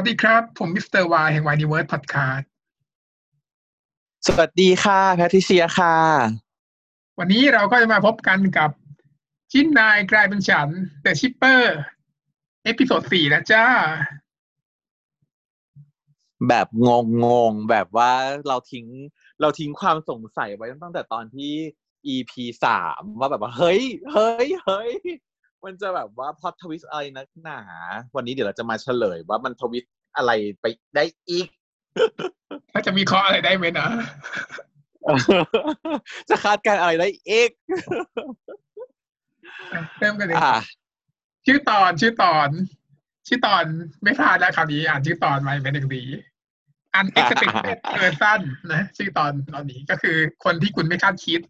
สวัสดีครับ ผม Mr. Y แห่ง Yniverse Podcast สวัสดีค่ะแพทริเซียค่ะ วันนี้เราก็จะมาพบกันกับจิ้นนายกลายเป็นฉัน The Shipper episode สี่นะจ้า แบบงงงงๆแบบว่าเราทิ้ง เราทิ้งความสงสัยไว้ตั้งแต่ตอนที่ EP สามว่าแบบว่า เฮ้ย เฮ้ย เฮ้ย มันจะแบบว่าพอทวิสอะไรนักหนา วันนี้เดี๋ยวเราจะมาเฉลยว่ามันทวิสอะไรไปได้อีก ถ้าจะมีข้ออะไรได้ไหมนะ จะคาดการณ์อะไรได้อีกอะเริ่มกันเลยอะชื่อตอนชื่อตอน ชื่อตอนไม่พลาดแล้วคราวนี้อ่านชื่อตอนมาเป็นหนึ่งดีอัน expected person นะ ชื่อตอนตอนนี้ก็คือคนที่คุณไม่คาดคิด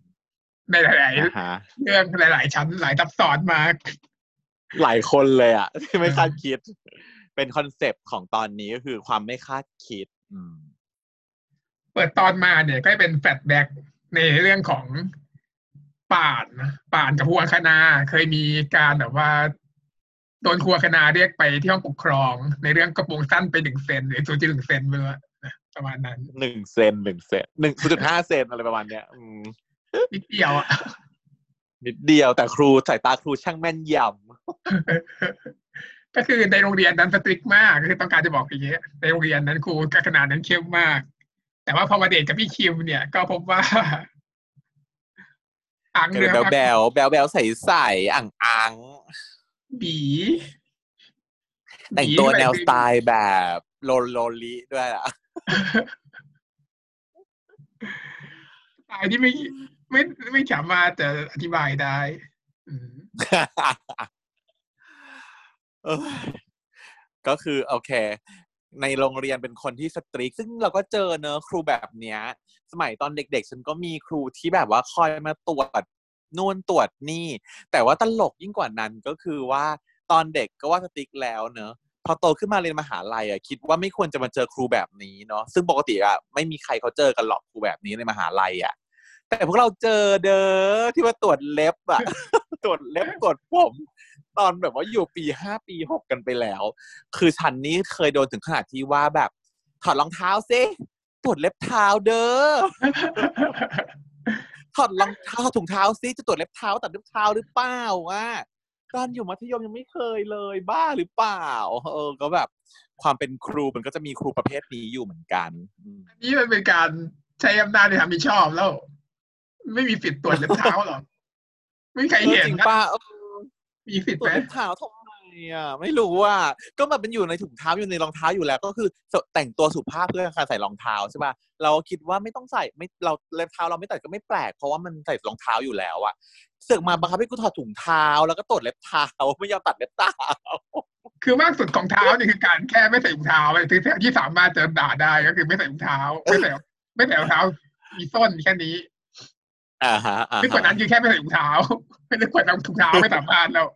ในหลายอ่าฮะๆเรื่องหลาย ๆ ชั้นหลายซับซ้อนมาก หลายคนเลยอะที่ไม่คาดคิด เป็นคอนเซปต์ของตอนนี้ก็คือความไม่คาดคิด อืม เปิดตอนมาเนี่ยก็จะเป็น flashback ในเรื่องของป่านนะป่านกับครูอังคณาเคยมีการแบบว่าโดนครูอังคณาเรียกไปที่ห้องปกครอง ในเรื่องกระโปรงสั้นไปหนึ่งเซนหรือศูนย์จุดหนึ่งเซนไปเลยนะประมาณนั้นหนึ่งเซนหนึ่งเซนหนึ่งจุดห้าเซนอะไรประมาณเนี้ยอืม นิดเดียวอะนิดเดียวแต่ครูสายตาครูช่างแม่นยก็คือในโรงเรียนนั้นสตริกมากก็คือต้องการจะบอกอย่างเงี้ยในโรงเรียนนั้นครูกับขนาดนั้นเข้มมาก แต่ว่าพอมาเดทกับพี่คิมเนี่ย ก็พบว่าอังำเรือแบลแบลแบลแบลใสใสอ่างอ่างบีแต่งตัวแนวสไตล์แบบโลโลลิด้วยอะสไตล์ที่ไม่ ไม่ไม่สามารถจะอธิบายได้ก็คือโอเค ในโรงเรียนเป็นคนที่สตรีกซึ่งเราก็เจอเนอะครูแบบเนี้ย สมัยตอนเด็ก ๆ ฉันก็มีครูที่แบบว่าคอยมาตรวจนู่นตรวจนี่ แต่ว่าตลกยิ่งกว่านั้นก็คือว่าตอนเด็กก็ว่าสตรีกแล้วเนอะพอโตขึ้นมาเรียนมหาลัยอะคิดว่าไม่ควรจะมาเจอครูแบบนี้เนาะซึ่งปกติอะไม่มีใครเขาเจอกันหรอกครูแบบนี้ในมหาลัยอะ แต่พวกเราเจอเด้อที่มาตรวจเล็บอะตรวจเล็บตรวจผม ตอนแบบว่าอยู่ปีห้าปีหกกันไปแล้ว คือฉันนี้เคยโดนถึงขนาดที่ว่าแบบ ถอดรองเท้าซิตรวจเล็บเท้าเด้อถอดรองเท้าถอดถุงเท้าซิจะตรวจเล็บเท้าตัดเล็บเท้าหรือเปล่าว่าตอนอยู่มัธยมยังไม่เคยเลยบ้าหรือเปล่า เออ ก็แบบ ความเป็นครูมันก็จะมีครูประเภทนี้อยู่เหมือนกันอืมอันนี้มันเป็นการใช้อำนาจในทางมิชอบแล้ว ไม่มีสิทธิ์ตรวจเล็บเท้าหรอกไม่มีใครเห็นจริงนะป้าเออมีสิทธิ์ตัวไหมเล็บเท้าทำไมอะไม่รู้อะก็มันเป็นอยู่ในถุงเท้าอยู่ในรองเท้าอยู่แล้ว ก็คือแต่งตัวสุภาพเพื่อการใส่รองเท้าใช่ป่ะเราคิดว่าไม่ต้องใส่ไม่เราเล็บเท้าเราไม่ตัดก็ไม่แปลกเพราะว่ามันใส่รองเท้าอยู่แล้วอะเสือกมาบังคับให้กูถอดถุงเท้าแล้วก็ตรวจเล็บเท้าไม่ยอมตัดเล็บเท้าคือมากสุดของเท้าเนี่ยคือการแค่ไม่ใส่รองเท้าเลยที่ที่สามารถจะด่าได้ก็คือไม่ใส่รองเท้า ไม่ใส่ไม่ใส่รองเท้ามีส้นแค่นี้ อ่าฮะอ่าซึ่งกว่าฮะนั้นคือแค่ไม่ใส่รองเท้าไม่ได้กว่าถุงเท้าไม่สามารถแล้ว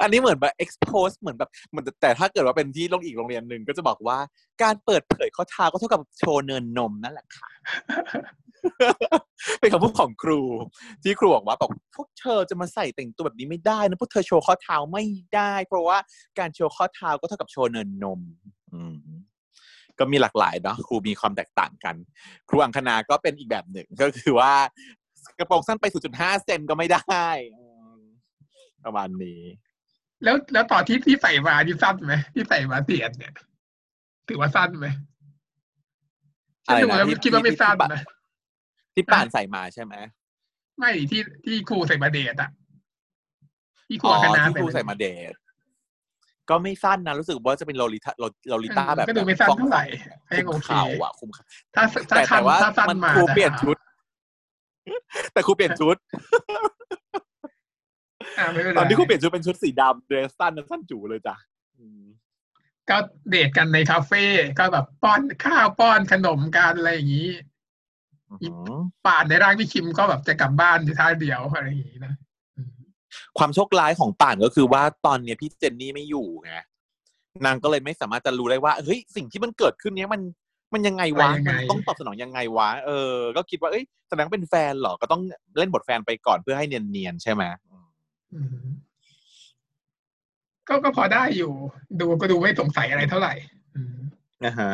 อันนี้เหมือนแบบ expose เหมือนแบบเหมือนแต่ถ้าเกิดว่าเป็นที่โรงอีกโรงเรียนหนึ่งก็จะบอกว่าการเปิดเผยข้อเท้าก็เท่ากับโชว์เนินนมนั่นแหละค่ะ เป็นคำพูดของครู ที่ครูบอกว่าบอกพวกเธอจะมาใส่แต่งตัวแบบนี้ไม่ได้นะพวกเธอโชว์ข้อเท้าไม่ได้ เพราะว่าการโชว์ข้อเท้าก็เท่ากับโชว์เนินนม อืม ก็มีหลากหลายเนาะครูมีความแตกต่างกัน ครูอังคณาก็เป็นอีกแบบหนึ่งก็คือว่ากระโปรงสั้นไป 0.5 เซนก็ไม่ได้อืมประมาณนี้ แล้วแล้วตอนที่ที่ใส่มาที่สั้นไหมที่ใส่มาเตียนเนี่ย ถือว่าสั้นไหมฉันดูแล้วอะไรนะที่คิดว่าไม่ที่สั้นที่นะที่ป่านใส่มาใช่ไหมไม่ที่ที่ครูใส่มาเดทอะที่ครูอ๋อคณะที่ครูใส่มาเดท ก็ไม่สั้นนะรู้สึกว่าจะเป็นโลลิตาโลลิต้าแบบก็ดูไม่สั้นฟ้องเท่าไหร่ให้คุโอมเคเข่าอะคุมเข่าถ้าถ้าแต่คัแต่นว่าถ้าสั้นมันมาครูเปลี่ยนจะชุด แต่ครูเปลี่ยนชุดอ่าไม่เป็นไรตอนที่ครูเปลี่ยนชุดเป็นชุดสีดำเดรสสั้นสั้นจูเลยจ้ะอืมก็เดทกันในคาเฟ่ก็แบบป้อนข้าวป้อนขนมกันอะไรอย่างนี้อืมป่านในร่างพี่คิมก็แบบจะกลับบ้านอยู่ท่าเดียวอะไรอย่างนี้นะอืม ความโชคร้ายของป่านก็คือว่าตอนเนี้ยพี่เจนนี่ไม่อยู่ไงนางก็เลยไม่สามารถจะรู้ได้ว่าเฮ้ยสิ่งที่มันเกิดขึ้นเนี้ยมันมันยังไงวะว่ายังไงมันต้องตอบสนองยังไงวะเออ ก็คิดว่าเอ้ยแสดงว่าเป็นแฟนเหรอก็ต้องเล่นบทแฟนไปก่อนเพื่อให้เนียนๆใช่ไหมอืมก็ก็พอได้อยู่ ดูก็ดูไม่สงสัยอะไรเท่าไหร่อืมนะฮะ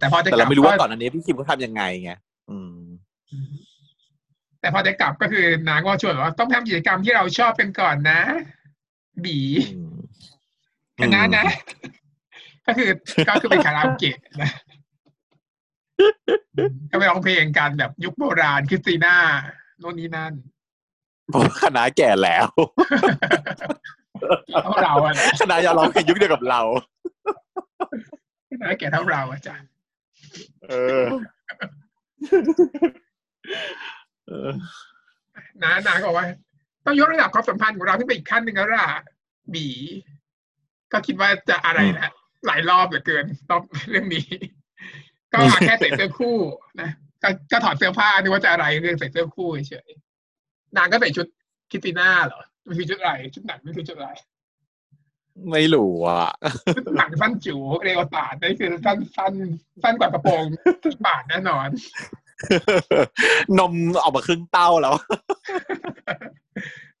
แต่พอจะแต่กลัเราบไม่รู้ว่าก่ก็อนอันนี้พี่คิมเขาทำยังไงไงอืมอืม แต่พอจะกลับก็คือนางก็ชวนว่าต้องทำกิจกรรมที่เราชอบกันก่อนนะ บีอืมคณะนะ ก็คือก็คือเป็นคาราโอเกะนะอืมก็ไปร้องเพลงกันแบบยุคโบราณคริสติน่าโน่นนี่นั่นเพราะว่าคณะแก่แล้วเท่าเราอะนะคณะอยากร้องเพลงยุคเดียวกับเราคณะแก่เท่าเราอาจารย์เออ เออนะนางก็บอกว่า ต้องยกระดับความสัมพันธ์ของเราขึ้นไปอีกขั้นหนึ่งแล้วล่ะบีก็คิดว่าจะอะไรนะหลายรอบเหลือเกินรอบเรื่องนี้ ก็หาแค่ใส่เสื้อคู่นะก็ก็ถอดเสื้อผ้านึกว่าจะอะไรเรื่องใส่เสื้อคู่เฉยๆนางก็ใส่ชุดคริสติน่าเหรอมันคือชุดอะไรชุดหนังไม่คือชุดอะไรไม่รู้อะชุดหนังสั้นจิ๋วเรียวตาดนี่คือสั้นสั้นสั้นกว่ากระโปรงทุกบาทแน่นอน นมออกมาครึ่งเต้าแล้ว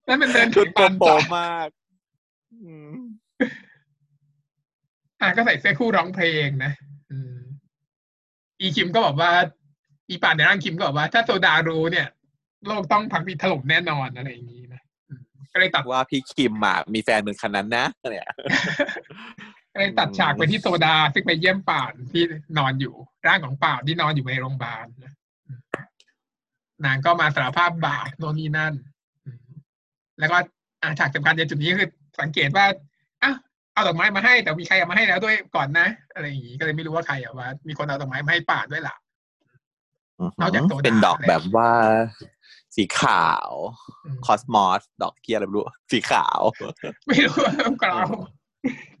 นั่นเป็นเดินชุถืดอโปปันโปจ้ะมากอืมอะก็ใส่เสื้อคู่ร้องเพลงนะอืมอีคิมก็บอกว่า อีป่านในร่างคิมก็บอกว่า ถ้าโซดารู้เนี่ย โลกต้องพังพิถล่มแน่นอนอะไรอย่างนี้นะอืมก็เลยตัดว่าพี่คิมอะมีแฟนเป็นคนนั้นนะเนี่ยก็เลยตัดฉากไปที่โซดาซึ่งไปเยี่ยมป่านที่นอนอยู่ร่างของป่านที่นอนอยู่ในโรงพยาบาลนะอืม นางก็มาสารภาพบาปโน่นนี่นั่นอืมแล้วก็อ่าฉากสำคัญในจุดนี้คือสังเกตว่าอ้าวเอาดอกไม้มาให้ แต่มีใครเอามาให้แล้วด้วยก่อนนะ อะไรอย่างนี้ก็เลยไม่รู้ว่าใครอะว่า มีคนเอาดอกไม้มาให้ป่านด้วยล่ะนอกจากโซดาเป็นดอกแบบว่า สีขาวอืมคอสมอสดอกเกียร์อะไรไม่รู้สีขาว ไม่รู้ว่าต้องกล่าว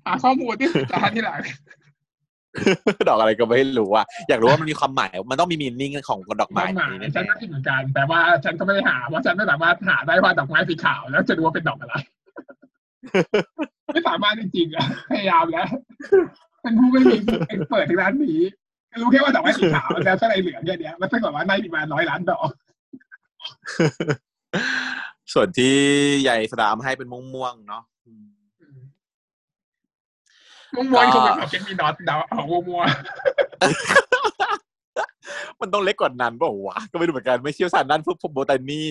หาข้อมูลที่สุดจานที่หลัง ดอกอะไรก็ไม่รู้อะอยากรู้ว่ามันมีความหมาย มันต้องมีมีนิ่งของดอกไม้ความหมายนี้ฉันแน่ก็คิดเหมือนกัน แต่ว่าฉันก็ไม่ได้หาเพราะฉันไม่สามารถหาได้ว่าดอกไม้สีขาว แล้วจะรู้ว่าเป็นดอกอะไร ไม่สามารถจริงๆอะพยายามแล้วเป็นผู้ไม่มีเอ็กเปิดทางด้านนี้รู้แค่ว่าดอกไม้สีขาวแล้วถ้าอะไรเหลืองแค่เนี้ยมันต้องบอกว่าในมีมาร้อยล้านดอกๆส่วนที่ใหญ่สดามให้เป็นม่วงๆเนาะอื มม่วงมวยคงเป็นของเจนมีนอตเดาเอาม่วงมัวมันต้องเล็กกว่านั้นเปล่าวะก็ไม่รู้เหมือนกันไม่เชี่ยวชาญด้านพวกโบตานี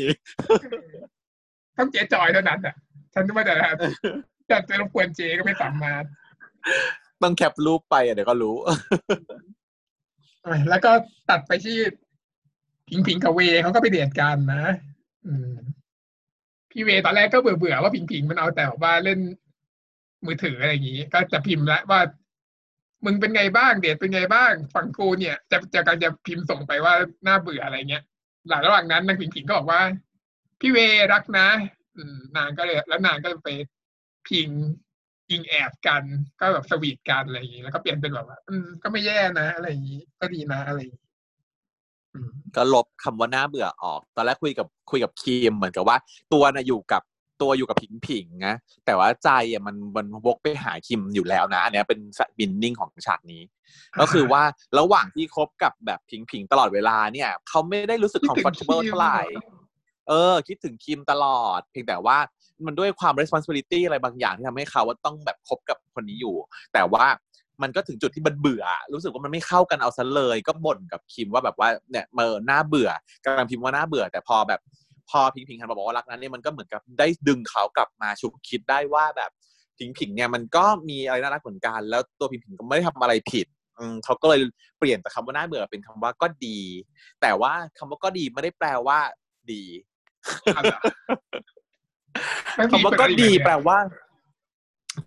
ต้องเจ๊จอยเท่านั้นอะฉันนึกว่าจะจะจะรบกวนเจก็ไม่สามารถต้องแคปรูปไปอะเดี๋ยวก็รู้อะแล้วก็ตัดไปที่พิงพิงกับเวเขาก็ไปเดทกันนะอืมพี่เวตอนแรกก็เบื่อเบื่อๆว่าพิงพิงมันเอาแต่แบบว่าเล่น มือถืออะไรอย่างนี้ก็จะพิมพ์แล้วว่ามึงเป็นไงบ้างเดทเป็นไงบ้างฝั่งกูเนี่ย จะจะกำลังจะพิมพ์ส่งไปว่าน่าเบื่ออะไรเงี้ย หลังระหว่างนั้นนางพิงพิงก็บอกว่า พี่เวรักนะ อืมนางก็เลย แล้วนางก็ไปพิงอิงแอบกันก็แบบสวีทกันอะไรอย่างนี้แล้วก็เปลี่ยนเป็นแบบว่า อืมก็ไม่แย่นะ อะไรอย่างนี้ก็ดีนะอะไรอย่างนี้ก็ลบคำว่าน่าเบื่อออก ตอนแรกคุยกับคุยกับคิมเหมือนกับว่า ตัวน่ะอยู่กับ ตัวอยู่กับผิงผิงนะแต่ว่าใจอะมันมันวกไปหาคิมอยู่แล้วนะอันเนี้ยเป็นบินนิ่งของฉากนี้ ก็คือว่าระหว่างที่คบกับแบบผิงผิงตลอดเวลาเนี่ยเขาไม่ได้รู้สึกคิดถึง comfortable คิมเท่าไหร่เออ คิดถึงคิมตลอด เพียงแต่ว่ามันด้วยความ responsibility อะไรบางอย่างที่ทำให้เขาว่าต้องแบบคบกับคนนี้อยู่ แต่ว่ามันก็ถึงจุดที่มันเบื่อ รู้สึกว่ามันไม่เข้ากันเอาซะเลย ก็บ่นกับคิมว่าแบบว่าเนี่ยเมอหน้าเบื่อกำลังพิมพ์ว่าหน้าเบื่อ แต่พอแบบ พอพิงพิงหันมาบอกว่ารักนั้นเนี่ยมันก็เหมือนกับได้ดึงเขากลับมาฉุกคิดได้ว่าแบบพิงพิงเนี่ยมันก็มีอะไรน่ารักเหมือนกัน แล้วตัวพิงพิงก็ไม่ได้ทำอะไรผิดเขาก็เลยเปลี่ยนจากคำว่าน่าเบื่อเป็นคำว่าก็ดี แต่ว่าคำว่าก็ดีไม่ได้แปลว่า ดีคำว่าก็ดีแปลว่า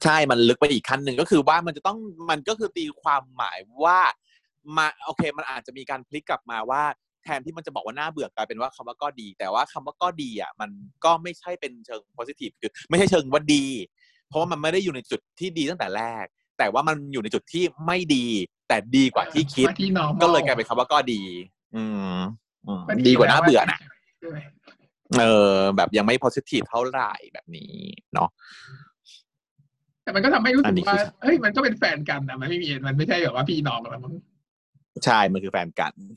ใช่มันลึกไปอีกขั้นหนึ่งก็คือว่ามันจะต้องมันก็คือตีความหมายว่ามาโอเค มันอาจจะมีการพลิกกลับมาว่า แทนที่มันจะบอกว่าน่าเบื่อกลายเป็นว่าคำว่าก็ดี แต่ว่าคำว่าก็ดีอะมันก็ไม่ใช่เป็นเชิง positive คือไม่ใช่เชิงว่าดี เพราะว่ามันไม่ได้อยู่ในจุดที่ดีตั้งแต่แรก แต่ว่ามันอยู่ในจุดที่ไม่ดี แต่ดีกว่าที่คิดว่าที่ normal ก็เลยกลายเป็นคำว่าก็ดี อืมอืมว่าดีกว่าน่าเบื่อนะใช่ไหมเออแบบยังไม่ positive เท่าไหร่แบบนี้เนาะแต่มันก็ทำให้รู้อัสึนกนี้ว่าคือเฮ้ยมันก็เป็นแฟนกันแต่มันไม่มีมันไม่ใช่แบบว่าพี่น้องแล้วมั้งใช่มันคือแฟนกันอืม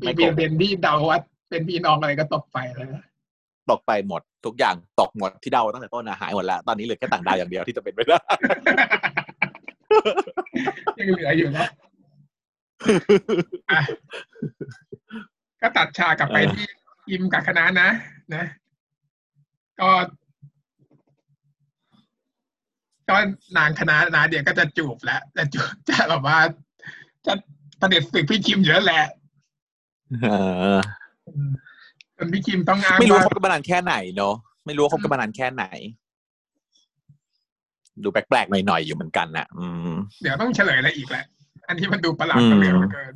ไม่มีโกหกเบนที่เดาว่าเป็นพี่น้องอะไรก็ตกไปแล้วนะตกไปหมดทุกอย่างตกหมดที่เดาตั้งแต่ต้นอะหายหมดแล้ว ตอนนี้เหลือแค่ต่างดาวอย่างเดียวที่จะเป็นไปได้ยังเหลืออยู่เนาะอะก็ตัดฉากกลับไปเออที่อิมกับคณะนะนะ ก็ก็นางคณะนาเดียก็จะจูบแล้วจะจูบจะแบบว่าจะประเด็จศึกพี่คิมอยู่แล้วแหละเออ จนพี่คิมต้องอ้างไม่รู้ว่าว่าคบกันมานานแค่ไหนเนาะไม่รู้ว่าคบกันมานานแค่ไหน ดูแปลกๆหน่อยๆอยู่เหมือนกันนะอืม เดี๋ยวต้องเฉลยอะไรอีกแหละ อันที่มันดูประหลาดประหลาดเหลือเกิน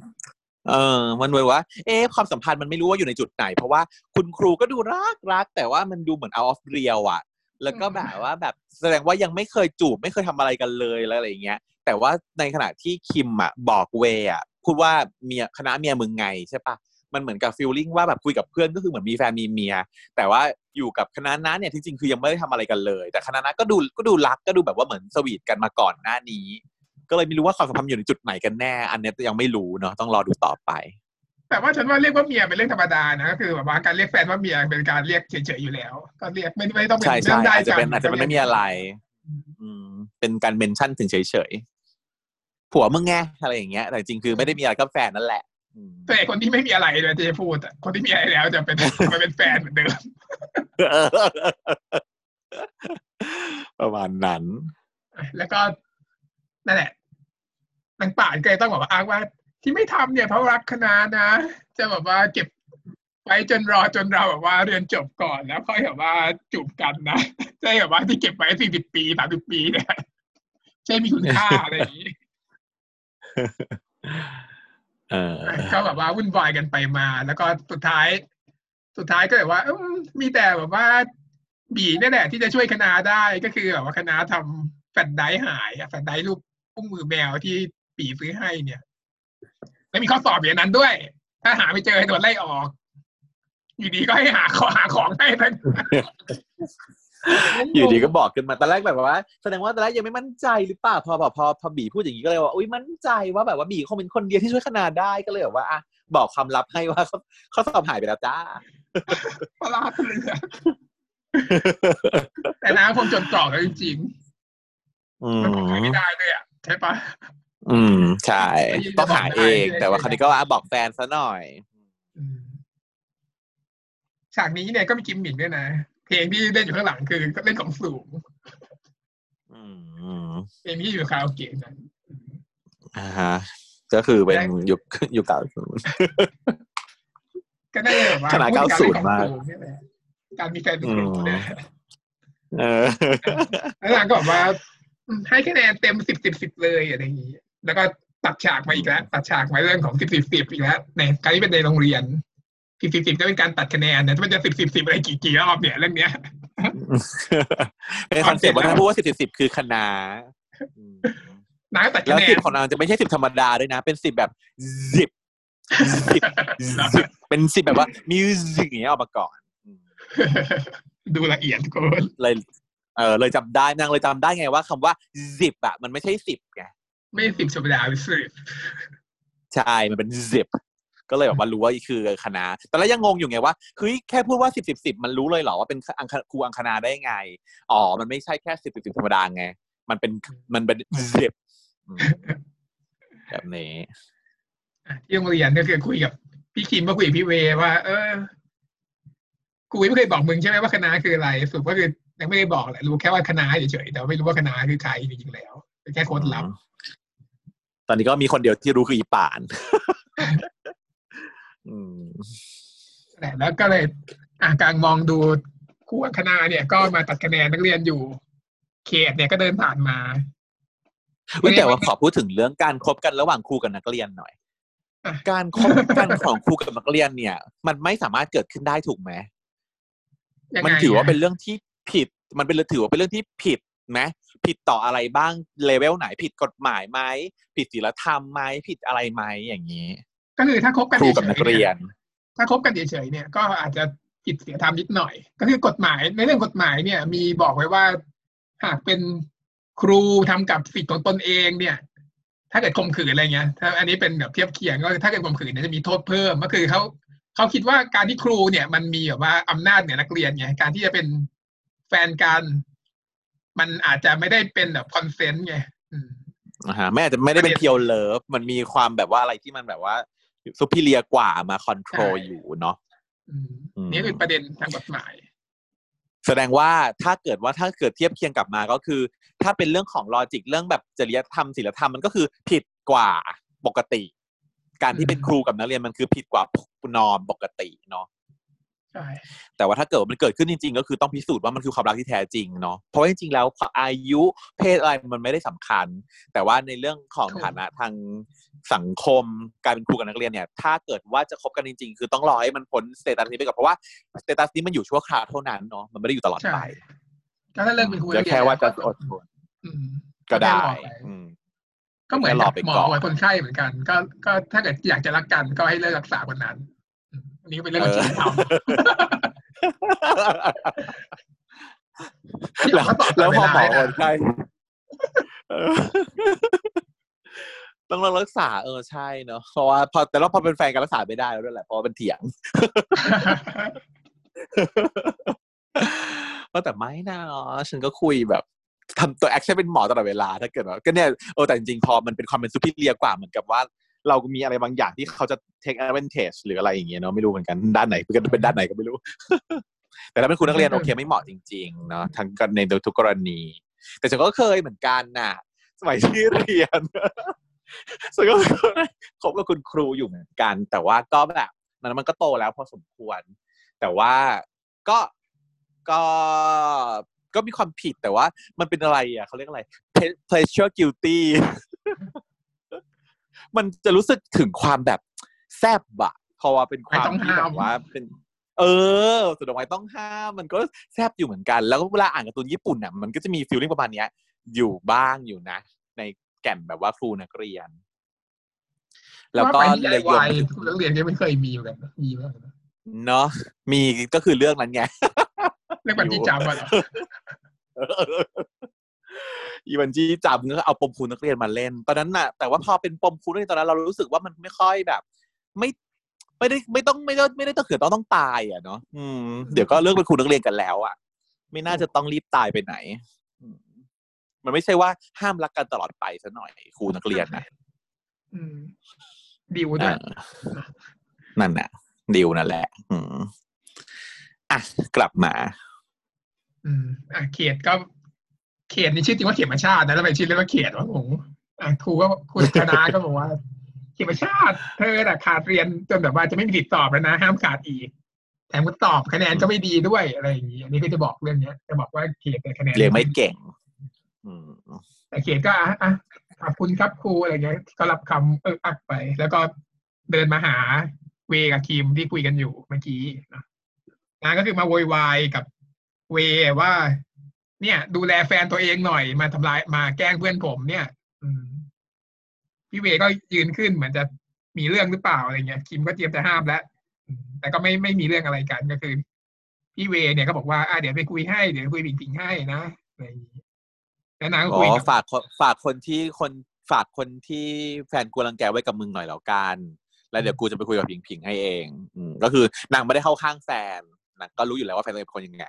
เออ มันเลยว่า เอ๊ะความสัมพันธ์มันไม่รู้ว่าอยู่ในจุดไหน เพราะว่าคุณครูก็ดูรักรัก แต่ว่ามันดูเหมือน out of real อะแล้วก็แบบว่าแบบแสดงว่ายังไม่เคยจูบไม่เคยทำอะไรกันเลยแล้วอะไรอย่างเงี้ย แต่ว่าในขณะที่คิมอะบอกเวย์อะ พูดว่าเมียคณะเมียมึงไงใช่ปะมันเหมือนกับฟีลลิ่งว่าแบบคุยกับเพื่อนก็คือเหมือนมีแฟนมีเมีย แต่ว่าอยู่กับคณะนั้นเนี่ยที่จริงคือยังไม่ได้ทำอะไรกันเลย แต่คณะนั้นก็ดูก็ดูรักก็ดูแบบว่าเหมือนสวีทกันมาก่อนหน้านี้ ก็เลยไม่รู้ว่าความสัมพันธ์อยู่ในจุดไหนกันแน่ อันเนี้ยยังไม่รู้เนาะต้องรอดูต่อไป แต่ว่าฉันว่าเรียกว่าเมียเป็นเรื่องธรรมดานะก็คือแบบว่าการเรียกแฟนว่าเมียเป็นการเรียกเฉยๆอยู่แล้ว ก็เรียกไม่ไม่ต้องเป็นใช่เรื่ใช่องได้อาจจะกัเป็นอาจจะเป็นไม่มีอะไร อืมเป็นการเมนชั่นถึงเฉยๆ ผัวมึงไงอะไรอย่างเงี้ยแต่จริงๆคือไม่ได้มีอะไรกับแฟนนั่นแหละอืมแต่คนที่ไม่มีอะไรเลยที่จะพูดอะคนที่มีอะไรแล้วจะเป็นมาเป็นแฟนเหมือนเดิมประมาณนั้น แล้วก็นั่นแหละนางป่านก็เลยต้องบอกว่าอ้างว่า ที่ไม่ทำเนี่ยเพราะรักคณะนะ จะแบบว่าเก็บไว้จนรอจนเราแบบว่าเรียนจบก่อนแล้วค่อยแบบว่าจูบกันนะใช่แบบว่าที่เก็บไว้สี่สิบปีสามสิบปีเนี่ยใช่มีคุณค่าอะไรอย่างนี้เออ ก็แบบว่าวุ่นวายกันไปมา แล้วก็สุดท้าย สุดท้ายก็แบบว่ามมีแต่แบบว่า บีเนี่ยแหละที่จะช่วยคณะได้ก็คือแบบว่าคณะทำแฟลชไดรฟ์หายแฟลชไดรฟ์รูปปุ้งมือแมวที่ปีซื้อให้เนี่ย แล้วมีข้อสอบอย่างนั้นด้วย ถ้าหาไม่เจอโดนไล่ออก อยู่ดีก็ให้หาขอหาของให้ทั้ง อยู่ดีก็บอกขึ้นมาตอนแรกแบบว่า แสดงว่าตอนแรกยังไม่มั่นใจหรือเปล่าพอพอพอพอบีพูดอย่างนี้ก็เลยว่าอุ้ยมั่นใจว่าแบบว่าบีคงเป็นคนเดียวที่ช่วยคณะได้ก็เลยแบบว่าอะบอกความลับให้ว่าเขาเขาสอบหายไปแล้วจ้าประหลาดเลยอะแต่น้าคงจดจ่อแล้วจริงอืๆมันบอกใครมไม่ได้ด้วยอะใช่ปะอืมใช่ไม่ได้ต้องหาเองบอกได้แต่ว่าคราวนี้ก็ว่าบอกแฟนซะหน่อยอืมฉากนี้เนี่ยก็มีกิมมิกด้วยนะ เพลงที่เล่นอยู่ข้างหลังคือเล่นของสูงอืมเพลงที่อยู่คาราโอเกะนั้นอ่าฮะก็คือเป็นยุคยุคเก่าก็ได้แบบว่าขนาดพูถึงรเล่นของ90มากสูงเนี่ยแหละการมีแฟนเป็นกลุ่มเนี่ยเออแล้วนางก็บอกว่าอืมให้คะแนนเต็มสิบสิบสิบเลยอะไรอย่างนี้ แล้วก็ตัดฉากมาอีกแล้ว ตัดฉากมาเรื่องของสิบสิบสิบอีกแล้วในการที่เป็นในโรงเรียน สิบสิบสิบจะเป็นการตัดคะแนนเนี่ยถ้ามันจะสิบสิบสิบอะไรกี่กี่รอบเนี่ยเรื่องเนี้ยเป็นคอนเซ็ปต์ว่าถ้าพูดว่าสิบสิบสิบคือคณะอืมนางก็ตัดแล้คะวแนสินบของนางจะไม่ใช่สิบธรรมดาด้วยนะ เป็นสิบแบบสิบสิบสิบเป็นสิบแบบว่ามิวสิกอย่างเงี้ยออกมาก่อนอืมดูละเอียดเกินเลยเออเลยจำได้นางเลยจำได้ไงว่าคำว่าสิบอะมันไม่ใช่สิบไงไม่สิบธรรมดาเป็นสิบใช่มันเป็น zip ก็เลยแบบว่ารู้ว่าคือคณะตอนแรกยังงงอยู่ไงว่าเฮ้ยแค่พูดว่าสิบสิบสิบมันรู้เลยเหรอว่าเป็นอังคครูอังคณาได้ไงอ๋อมันไม่ใช่แค่สิบสิบสิบธรรมดาไงมันเป็นมันเป็น zip อืมแบบนี้อะที่โรงเรียนก็คือคุยกับพี่คิมก็คุยกับพี่เวว่า เออกูไม่เคยบอกมึงใช่ไหมว่าคณะคืออะไรสรุปก็คือยังไม่ได้บอกแหละรู้แค่ว่าคณะเฉยๆแต่ว่าไม่รู้ว่าคณะคือใครจริงๆแล้วเป็นแค่โค้ดลับตอนนี้ก็มีคนเดียวที่รู้คืออีป่านอืม แหละแล้วก็เลยอะกลางมองดูครูอังคณาเนี่ย ก็มาตัดคะแนนนักเรียนอยู่ เขตเนี่ยก็เดินผ่านมาอุ๊ยแต่ว่าขอพูดถึงเรื่องการคบกันระหว่างครูกับนักเรียนหน่อยอะการคบกันของครูกับนักเรียนเนี่ย มันไม่สามารถเกิดขึ้นได้ถูกไหมยังไงมันถือว่าเป็นะเรื่องที่ผิด มันเป็นถือว่าเป็นเรื่องที่ผิดไหมผิดต่ออะไรบ้างเลเวลไหนผิดกฎหมายไหมผิดศีลธรรมไหมผิดอะไรไหมอย่างนี้ ก็คือถ้าคบกันครูเฉกับนัยกๆเรีเนี่ยน ถ้าคบกันเฉยๆเนี่ยก็อาจจะผิดเสียธรรมนิดหน่อย ก็คือกฎหมายในเรื่องกฎหมายเนี่ย มีบอกไว้ว่า หากเป็นครูทำกับสิทธิ์ของตนเองเนี่ย ถ้าเกิดข่มขืนอะไรเงี้ยถ้าอันนี้เป็นแบบเทียบเคียงก็คือถ้าเกิดข่มขืนเนี่ยจะมีโทษเพิ่มก็คือเขาเขาคิดว่าการที่ครูเนี่ย มันมีแบบว่าอำนาจเหนือนักเรียนไงการที่จะเป็นแฟนกันมันอาจจะไม่ได้เป็นแบบ consent ไงอืมอ่าฮะไม่อาจจะไม่ได้เป็น pure love มันมีความแบบว่าอะไรที่มันแบบว่า superior กว่ามา control อยู่เนาะอืมอืมนี่คือประเด็นทางกฎหมาย แสดงว่าถ้าเกิดว่าถ้าเกิดเทียบเคียงกลับมาก็คือ ถ้าเป็นเรื่องของ logic เรื่องแบบจริยธรรมศีลธรรมมันก็คือผิดกว่าปกติ การที่เป็นอืมครูกับนักเรียนมันคือผิดกว่า norm ปกติเนาะ ใช่แต่ว่าถ้าเกิดมันเกิดขึ้นจริง ๆ ก็คือต้องพิสูจน์ว่ามันคือความรักที่แท้จริงเนาะเพราะว่าจริงๆแล้วอายุเพศอะไรมันไม่ได้สำคัญ แต่ว่าในเรื่องของฐานะทางสังคมการเป็นครูกับนักเรียนเนี่ย ถ้าเกิดว่าจะคบกันจริง ๆ คือต้องรอให้มันพ้น status นี้ไปก่อนเพราะว่า status นี้มันอยู่ชั่วคราวเท่านั้นเนาะมันไม่ได้อยู่ตลอดใช่ไปก็ถ้าเลิกเป็นครูก็นักเรียนแค่ว่าจะก็อดทนอืมก็ได้แค่รอปอืมก็เหมือนแค่รกัอบไปหมอก่อนกับคนไข้เหมือนกัน ก็ก็ถ้าเกิดอยากจะรักกันก็ให้เลิกรักษาคนนั้นอืมอั นนี้ก็เป็นเรื่องของชีวิตธรรมแล้วก็ตอบแล้วพอหมอเวลาได้นะคนไข้เออต้องรักษาเออใช่เนาะเพราะว่าพอแต่แล้วพอเป็นแฟนกันรักษาไม่ได้แล้วด้วยแหละเพราะว่าเป็นเถียงก็แต่ไม่นะฉันก็คุยแบบทำตัว action เป็นหมอตลอดเวลาถ้าเกิดว่าก็เนี่ยเออแต่จริงๆพอมันเป็นความเป็นซูเปอร์เรียกว่าเหมือนกับว่า เรามีอะไรบางอย่างที่เขาจะ take advantage หรืออะไรอย่างเงี้ยเนาะไม่รู้เหมือนกันด้านไหนเป็นด้านไหนก็ไม่รู้ แต่ถ้าเป็นครูนักเรียนโอเคไม่เหมาะจริงๆเนาะทั้งกันในทุกกรณี แต่ฉันก็เคยเหมือนกันน่ะ สมัยที่เรียนฉันก็คบกับคุณครูอยู่เหมือนกัน แต่ว่าก็แบบนั้นมันก็โตแล้วพอสมควร แต่ว่าก็ก็ก็มีความผิดแต่ว่ามันเป็นอะไรอะเขาเรียกอะไร pleasure guilty มันจะรู้สึกถึงความแบบแซบอะเพราะว่าเป็นความไม่ต้องที่ห้ามแบบว่าเป็นเออสุดดอกไม้ต้องห้ามมันก็แซบอยู่เหมือนกัน แล้วก็เวลาอ่านการ์ตูนญี่ปุ่นน่ะมันก็จะมีฟีลลิ่งประมาณเนี้ย อยู่บ้างอยู่นะ ในแก่นแบบว่าครูนักเรียน แล้วก็ว่าไปเลยโยง DIY ไปถึงครูนักเรียนก็ไม่เคยมีเหมือนกันนะมีมากนะเนาะมีก็คือเรื่องนั้นไงเรื่องบันที่จำอะเหร ออีวันจี้จำก็เอาปมครูนักเรียนมาเล่น ตอนนั้นน่ะ แต่ว่าพอเป็นปมครูนักเรียนตอนนั้นเรารู้สึกว่ามันไม่ค่อยแบบ ไม่ไม่ได้ไม่ต้องไม่ได้ไม่ได้ต้องเขือต้องต้องตายอะเนาะอืมเดี๋ยวก็เลิกเป็นครูนักเรียนกันแล้วอะ ไม่น่าจะต้องรีบตายไปไหนอืมมันไม่ใช่ว่าห้ามรักกันตลอดไปซะหน่อยครูนักเรียนนะอืมดิวด้วยอ่านั่นน่ะ ดิวนั่นแหละ อืมอะกลับมา อืมอะเขตก็ เขตนี่ชื่อจริงว่าเขตมาชาตินะแล้วไปชื่อเล่นว่าเขตว่าผมอะครูก็คุณคณะก็บอกว่า เขตมาชาติ เธอน่ะขาดเรียนจนแบบว่าจะไม่มีสิทธิ์สอบแล้วนะ ห้ามขาดอีกแถมก็ตอบคะแนนก็ไม่ดีด้วยอะไรอย่างนี้อันนี้ก็จะบอกเรื่องเนี้ย จะบอกว่าเขตแต่ยคะแนนเรียนไม่เก่งอืมแต่เขตก็อะอะขอบคุณครับครูอะไรเงี้ยก็รับคำเอออักไป แล้วก็เดินมาหาเวกับคิมที่คุยกันอยู่เมื่อกี้นะงานก็คือมาโวยวายกับเวว่า เนี่ย ดูแลแฟนตัวเองหน่อยมาทำลายมาแกล้งเพื่อนผมเนี่ย อืมพี่เวก็ยืนขึ้นเหมือนจะมีเรื่องหรือเปล่าอะไรเงี้ยคิมก็เตรียมจะห้ามแล้วอืมแต่ก็ไม่ไม่มีเรื่องอะไรกันก็คือพี่เวเนี่ยก็บอกว่าอะเดี๋ยวไปคุยให้เดี๋ยวคุยผิงๆให้นะอะไรอย่างนี้แล้วนางก็อ๋คุยอกับฝากคนฝากคนที่คนฝากคนที่แฟนกูรังแกไว้กับมึงหน่อยแล้วกัน แล้วเดี๋ยวกูจะไปคุยกับพิงพิงให้เอง อืมก็คือนางไม่ได้เข้าข้างแฟนนางก็รู้อยู่แล้วว่าแฟนตัวเองเป็นคนยังไง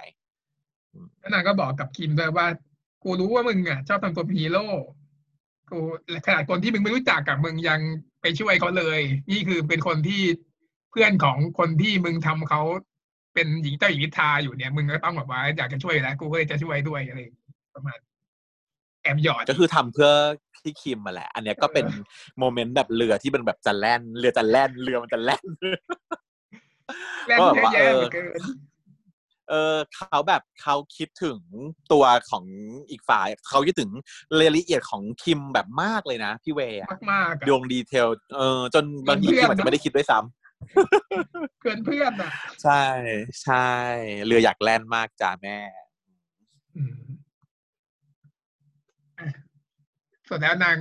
แล้วนางก็บอกกับคิมด้วยว่า กูรู้ว่ามึงอะ ชอบทำตัวเป็นฮีโร่กูขนาดคนที่มึงไม่รู้จักกับมึงยังไปช่วยเขาเลย นี่คือเป็นคนที่เพื่อนของคนที่มึงทำเขาเป็นหญิงเจ้าหญิงนิทราอยู่เนี่ย มึงก็ต้องแบบว่าอยากจะช่วยแล้วกูก็เลยจะช่วยด้วยอะไรอย่างงี้ประมาณแอบหยอดก็คือทำเพื่อพี่คิมมาแหละ อันเนี้ยก็เป็นโมเมนต์แบบเรือที่มันแบบจะแล่น เรือจะแล่นเรือมันจะแล่นแล่นก็แบบเยอะว่าแยะ เออเหลือเกินเออเขาแบบเขาคิดถึงตัวของอีกฝ่าย เขาคิดถึงรายละเอียดของคิมแบบมากเลยนะพี่เวย์อะมากๆอะดวงดีเทลเออจนบางทีเพื่อนคิมอาจจะไม่ได้คิดด้วยซ้ำเกินเพื่อนอะ ใช่ใช่เรืออยากแล่นมากจ้าแม่อืมอะส่วนแล้วนาง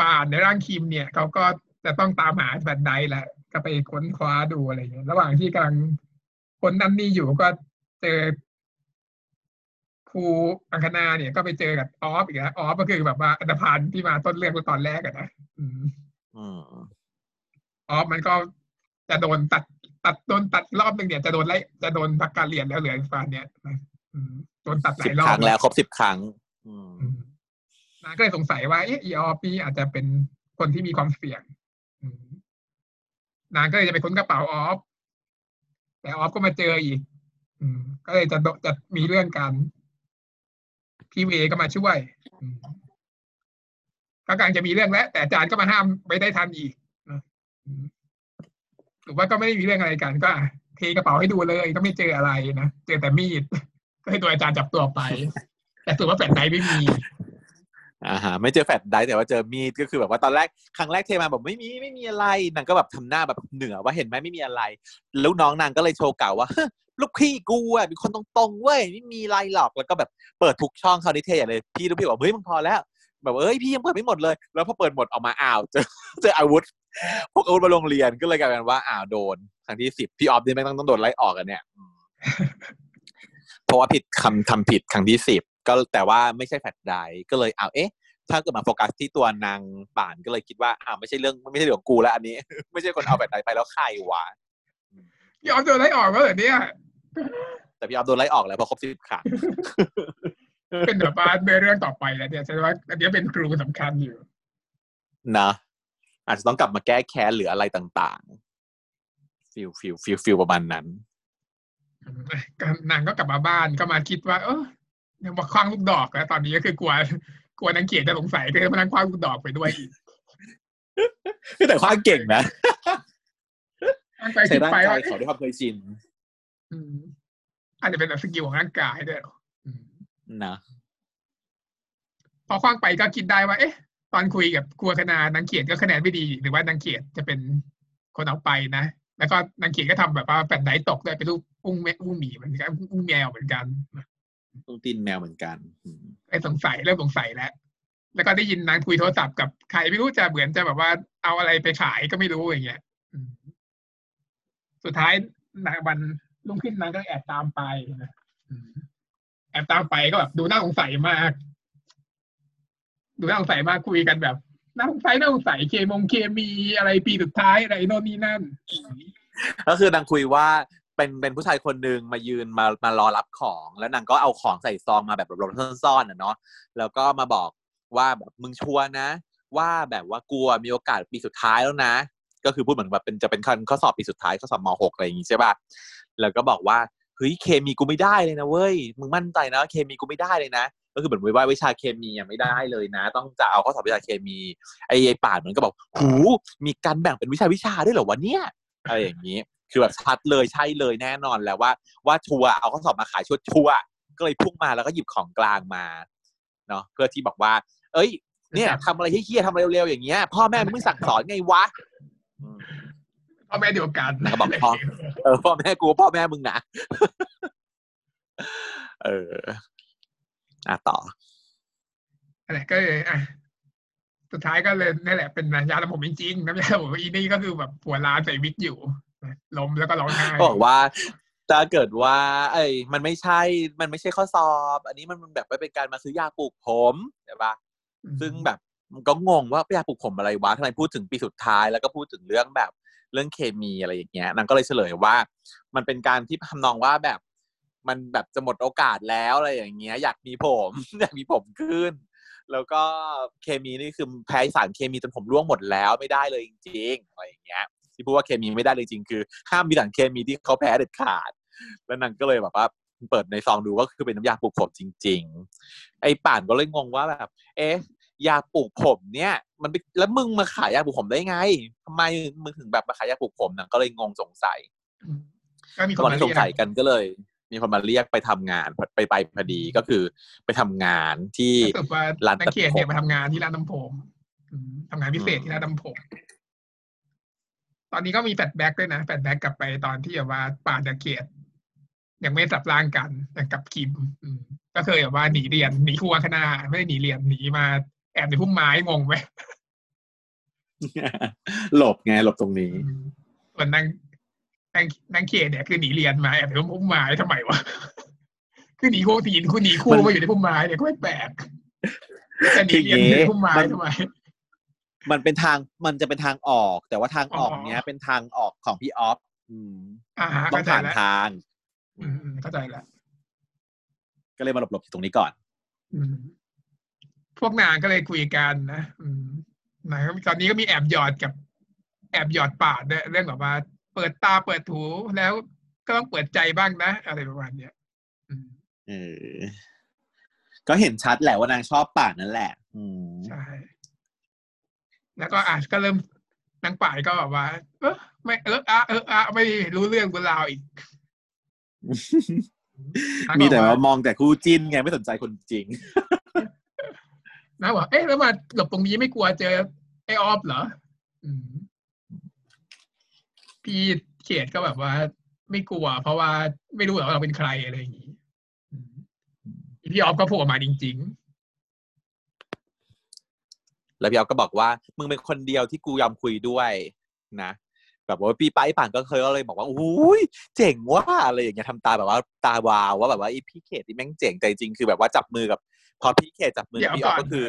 ป่านในร่างคิมเนี่ยเขาก็จะต้องตามหาบันไดแหละ ก็ไปค้นคว้าดูอะไรเงี้ยระหว่างที่กำลัง คนนั่นนี่อยู่ก็เจอครูอังคณาเนี่ยก็ไปเจอกับออฟอีกแล้วออฟก็คือแบบว่าอันธพาลที่มาต้นเรื่องตอนแรกอะนะอืมอืมออฟมันก็จะโดนตัด ตัดโดนตัดรอบหนึ่งเนี่ยจะโดนไล่จะโดนพักการเรียนแล้วเหลือฟานเนี่ยนะอืมโดนตัดหสิลาบยรอคบรั้งแล้วครบสิบครั้งอืมอืมนางก็เลยสงสัยว่าเอ๊ะอีออฟนี่อาจจะเป็นคนที่มีความเสี่ยงอืมนางก็เลยจะไปค้นกระเป๋าออฟ แต่ออฟก็มาเจออีก อืม ก็เลยจะจะมีเรื่องกันพี่เวก็มาช่วยกำลังจะมีเรื่องแล้ว แต่อาจารย์ก็มาห้ามไม่ได้ทันอีกหรือว่าก็ไม่ได้มีเรื่องอะไรกัน ก็เทกระเป๋าให้ดูเลยก็ไม่เจออะไรนะเจอแต่มีดก็ให้ตัวอาจารย์จับตัวไป แต่ถือว่าแฟลชไดรฟ์ไม่มี อ่าฮะไม่เจอแฟลชไดรฟ์แต่ว่าเจอมีดก็คือแบบว่าตอนแรกครั้งแรกเทมาแบบไม่มีไม่มีอะไรนางก็แบบทำหน้าแบบเหนือว่าเห็นไหมไม่มีอะไร แล้วน้องนางก็เลยโชว์เก่าว่าลูกพี่กูอะเป็นคนตรงๆเว้ยไม่มีอะไรหรอกแล้วก็แบบเปิดทุกช่องเขาวนี่เทใหญ่เลยพี่ลูกพี่บอกเฮ้ยมึงพอแล้ว แบบเอ้ยพี่ยังเปิดไม่หมดเลย แล้วพอเปิดหมดออกมาอ้าวเจอเจออาวุธพวกอาวุธมาโรงเรียนก็เลยกลายเป็นว่าอ้าวโดนครั้งที่สิบพี่ออฟนี่ไม่งต้องต้องโดนไล่ออกกันเนี่ยเพราะว่าผิดคำทำผิดครั้งที่สิบ ก็แต่ว่าไม่ใช่แฟลชไดรฟ์ก็เลยเอาเอ๊ะ ถ้าเกิดมาโฟกัสที่ตัวนางป่านก็เลยคิดว่าอ้าวไม่ใช่เรื่องไม่ใช่เรื่องของกูแล้วอันนี้ ไม่ใช่คนเอาแฟลชไดรฟ์ไปแล้วใครวะพี่ออฟโดนไล่ออกแล้วเหรอเนี่ยแต่พี่ออฟโดนไล่ออกแล้วพอครบสิบครั้งเป็นแบบว่าในเรื่องต่อไปแล้วเนี่ยฉันว่าอันนี้เป็น clue สำคัญอยู่ นะ อาจจะต้องกลับมาแก้แค้นหรืออะไรต่างๆ feel feel feel feel ประมาณนั้นก็นางก็กลับมาบ้านก็มาคิดว่า เออ ยังมาคว้างลูกดอกแล้วตอนนี้ก็คือกลัวกลัวนางเกียรติจะสงสัยก็เลยมานั่งคว้างลูกดอกไปด้วยอีกแต่ความเก่งนะตั้งไปใช้คิดร่างไปกาว่ายเขาด้วยความเคยชินอืมอาจจะเป็นแบบสกิลของร่างกายด้วยอืมนะพอคว้างไปก็คิดได้ว่า เอ๊ะ ตอนคุยกับครัวคณานางเกียรติก็คะแนนไม่ดี หรือว่านางเกียรติจะเป็นคนเอาไปนะแล้วก็นางเกียรติก็ทำแบบว่าแฟนไดตกด้วยเป็นรูปอุ้งแม่อุ้งหมีเหมือนกันอุ้งแมวเหมือนกัน ต้องตีนแมวเหมือนกันอืมไอ้สงสัยเริ่มสงสัยแล้ว แล้วก็ได้ยินนางคุยโทรศัพท์กับใครไม่รู้จะเหมือนจะแบบว่าเอาอะไรไปขายก็ไม่รู้อย่างเงี้ยอืมสุดท้ายนางวันรุ่งขึ้นนางก็แอบตามไปนะอืมแอบตามไปก็แบบดูน่าสงสัยมาก ดูน่าสงสัยมากคุยกันแบบน่าสงสัยน่าสงสัยเคมงเคมีอะไรปีสุดท้ายอะไรโน่นนี่นั่น ก็คือนางคุยว่า เป็นเป็นผู้ชายคนหนึ่งมายืนมามารอรับของ แล้วนางก็เอาของใส่ซองมาแบบหลบๆซ่อนๆอะเนาะแล้วก็มาบอกว่าแบบมึงชัวร์นะ ว่าแบบว่ากลัวมีโอกาสปีสุดท้ายแล้วนะ ก็คือพูดเหมือนแบบเป็นจะเป็นข้อสอบปีสุดท้ายข้อสอบม .6 อะไรอย่างงี้ใช่ป่ะแล้วก็บอกว่าเฮ้ยเคมีกูไม่ได้เลยนะเว้ยมึงมั่นใจนะเคมีกูไม่ได้เลยนะ ก็คือเหมือนว่าวิชาเคมียังไม่ได้เลยนะ ต้องจะเอาข้อสอบวิชาเคมีไอ้ไอ้ป่านมันก็บอกหูมีการแบ่งเป็นวิชาวิชาด้วยเหรอวะเนี่ยอะไรอย่างนี้ คือแบบชัดเลยใช่เลยแน่นอนแล้วว่า ว่าชัวร์เอาข้อสอบมาขายชัวร์ชัวร์ก็เลยพุ่งมาแล้วก็หยิบของกลางมาเนาะเพื่อที่บอกว่า เอ้ย เนี่ยทำอะไรเฮี้ยๆทำอะไรเร็วๆอย่างเงี้ยพ่อแม่มึงไม่สั่งสอนไงวะอืมพ่อแม่เดียวกันแล้วก็บอกพ่อเออพ่อแม่กูพ่อแม่มึงนะเอออะต่ออะไรก็เลยอะสุดท้ายก็เลยนี่แหละเป็นน้ำยาทำผมจริงๆน้ำยาทำผมอีนี่ก็คือแบบหัวล้านใส่วิกอยู่ ล้มแล้วก็ร้องไห้บอกว่าถ้าเกิดว่าเอ้ยมันไม่ใช่ มันไม่ใช่ข้อสอบ อันนี้มันแบบไม่เป็นการมาซื้อยาปลูกผมใช่ปะซึ่งแบบมันก็งงว่ายาปลูกผมอะไรวะทำไมพูดถึงปีสุดท้ายแล้วก็พูดถึงเรื่องแบบเรื่องเคมีอะไรอย่างเงี้ยนางก็เลยเฉลยว่า มันเป็นการที่ทำนองว่าแบบ มันแบบจะหมดโอกาสแล้วอะไรอย่างเงี้ย อยากมีผมอยากมีผมขึ้น แล้วก็เคมีนี่คือแพ้สารเคมีจนผมร่วงหมดแล้วไม่ได้เลยจริงๆอะไรอย่างเงี้ย ที่พูดว่าเคมีไม่ได้เลยจริงคือ ห้ามมีสารเคมีที่เขาแพ้เด็ดขาด แล้วนางก็เลยแบบว่าเปิดในซองดูก็คือเป็นน้ำยาปลูกผมจริง ๆ ไอ้ป่านก็เลยงงว่าแบบ เอ๊ะยาปลูกผมเนี่ย มันไปแล้วมึงมาขายยาปลูกผมได้ไงทำไมมึงถึงแบบมาขายยาปลูกผมนางก็เลยงงสงสัยก็มีคตนอนมาที่สเรีงยกสัยกันก็เลย มีคนมาเรียกไปทำงานไปไปพอดีก็คือ ไปทำงานที่รู้สึกว่าร้านนัตักดเขียนผเนี่ยมมาทำงานที่ร้านน้ำผมอืมทำงานพิเศษที่ร้านน้ำผม ตอนนี้ก็มีแฟลชแบ็กด้วยนะแฟลชแบ็กกลับไปตอนที่แบบว่าป่าดาเกียรติยังไม่สับร่างกันยังกับคิมอืมก็เคยแบบว่าหนีเรียนหนีครัวคณะไม่ได้หนีเรียนหนีมาแอบในพุ่มไม้งงไหมหลบไงหลบตรงนี้อืมส่วนนางนางนางเขียนเนี่ยคือหนีเรียนมาแอบในพุ่มไม้ทำไมวะคือหนีครูถีนคุณหนีครูมันมาอยู่ในพุ่มไม้เนี่ยก็ไม่แปลกแต่หนีเรียนคืออย่างงี้อยู่ในพุ่มไม้มันทำไม มันเป็นทางมันจะเป็นทางออก แต่ว่าทางออกอ๋อเนี้ยเป็นทางออกของพี่ออฟอืมอ่าฮะต้องเข้าใจผ่านแล้วทางอืมอืมเข้าใจแล้วก็เลยมาหลบๆอยู่ตรงนี้ก่อนอืมพวกนางก็เลยคุยกันนะอืมนางก็ตอนนี้ก็มีแอบหยอดกับ แอบหยอดปาดด้วยเรื่องแบบว่า เปิดตาเปิดหูแล้วก็ต้องเปิดใจบ้างนะ อะไรประมาณเนี้ยอืมเออ ก็เห็นชัดแหละว่านางชอบป่านนั่นแหละ อืมใช่ แล้วก็อะก็เริ่มนางป่ายก็แบบว่า เออไม่เอออะเอออะไม่รู้เรื่องรู้ราวอีก มีแต่ว่ามองแต่คู่จิ้นไงไม่สนใจคนจริงนะบอกเอ๊ะแล้วมาหลบตรงนี้ไม่กลัวเจอไอออฟเหรออืมพี่เขตก็แบบว่า ไม่กลัว เพราะว่าไม่รู้หรอกว่าเราเป็นใครอะไรอย่างนี้อืมพี่ออฟก็โผล่มาจริง แล้วพี่ออฟก็บอกว่ามึงเป็นคนเดียวที่กูยอมคุยด้วยนะ แบบว่าพี่ไปป่านก็เคยก็เลยบอกว่าอุ้ยเจ๋งว่ะอะไรอย่างเงี้ยทำตาแบบว่าตาวาวว่าแบบว่าไอ้พี่เขตที่แม่งเจ๋งแต่จริงคือแบบว่าจับมือกับ พอพี่เขตจับๆมือเดี๋กัยบวพี่อก่ออฟนก็คือ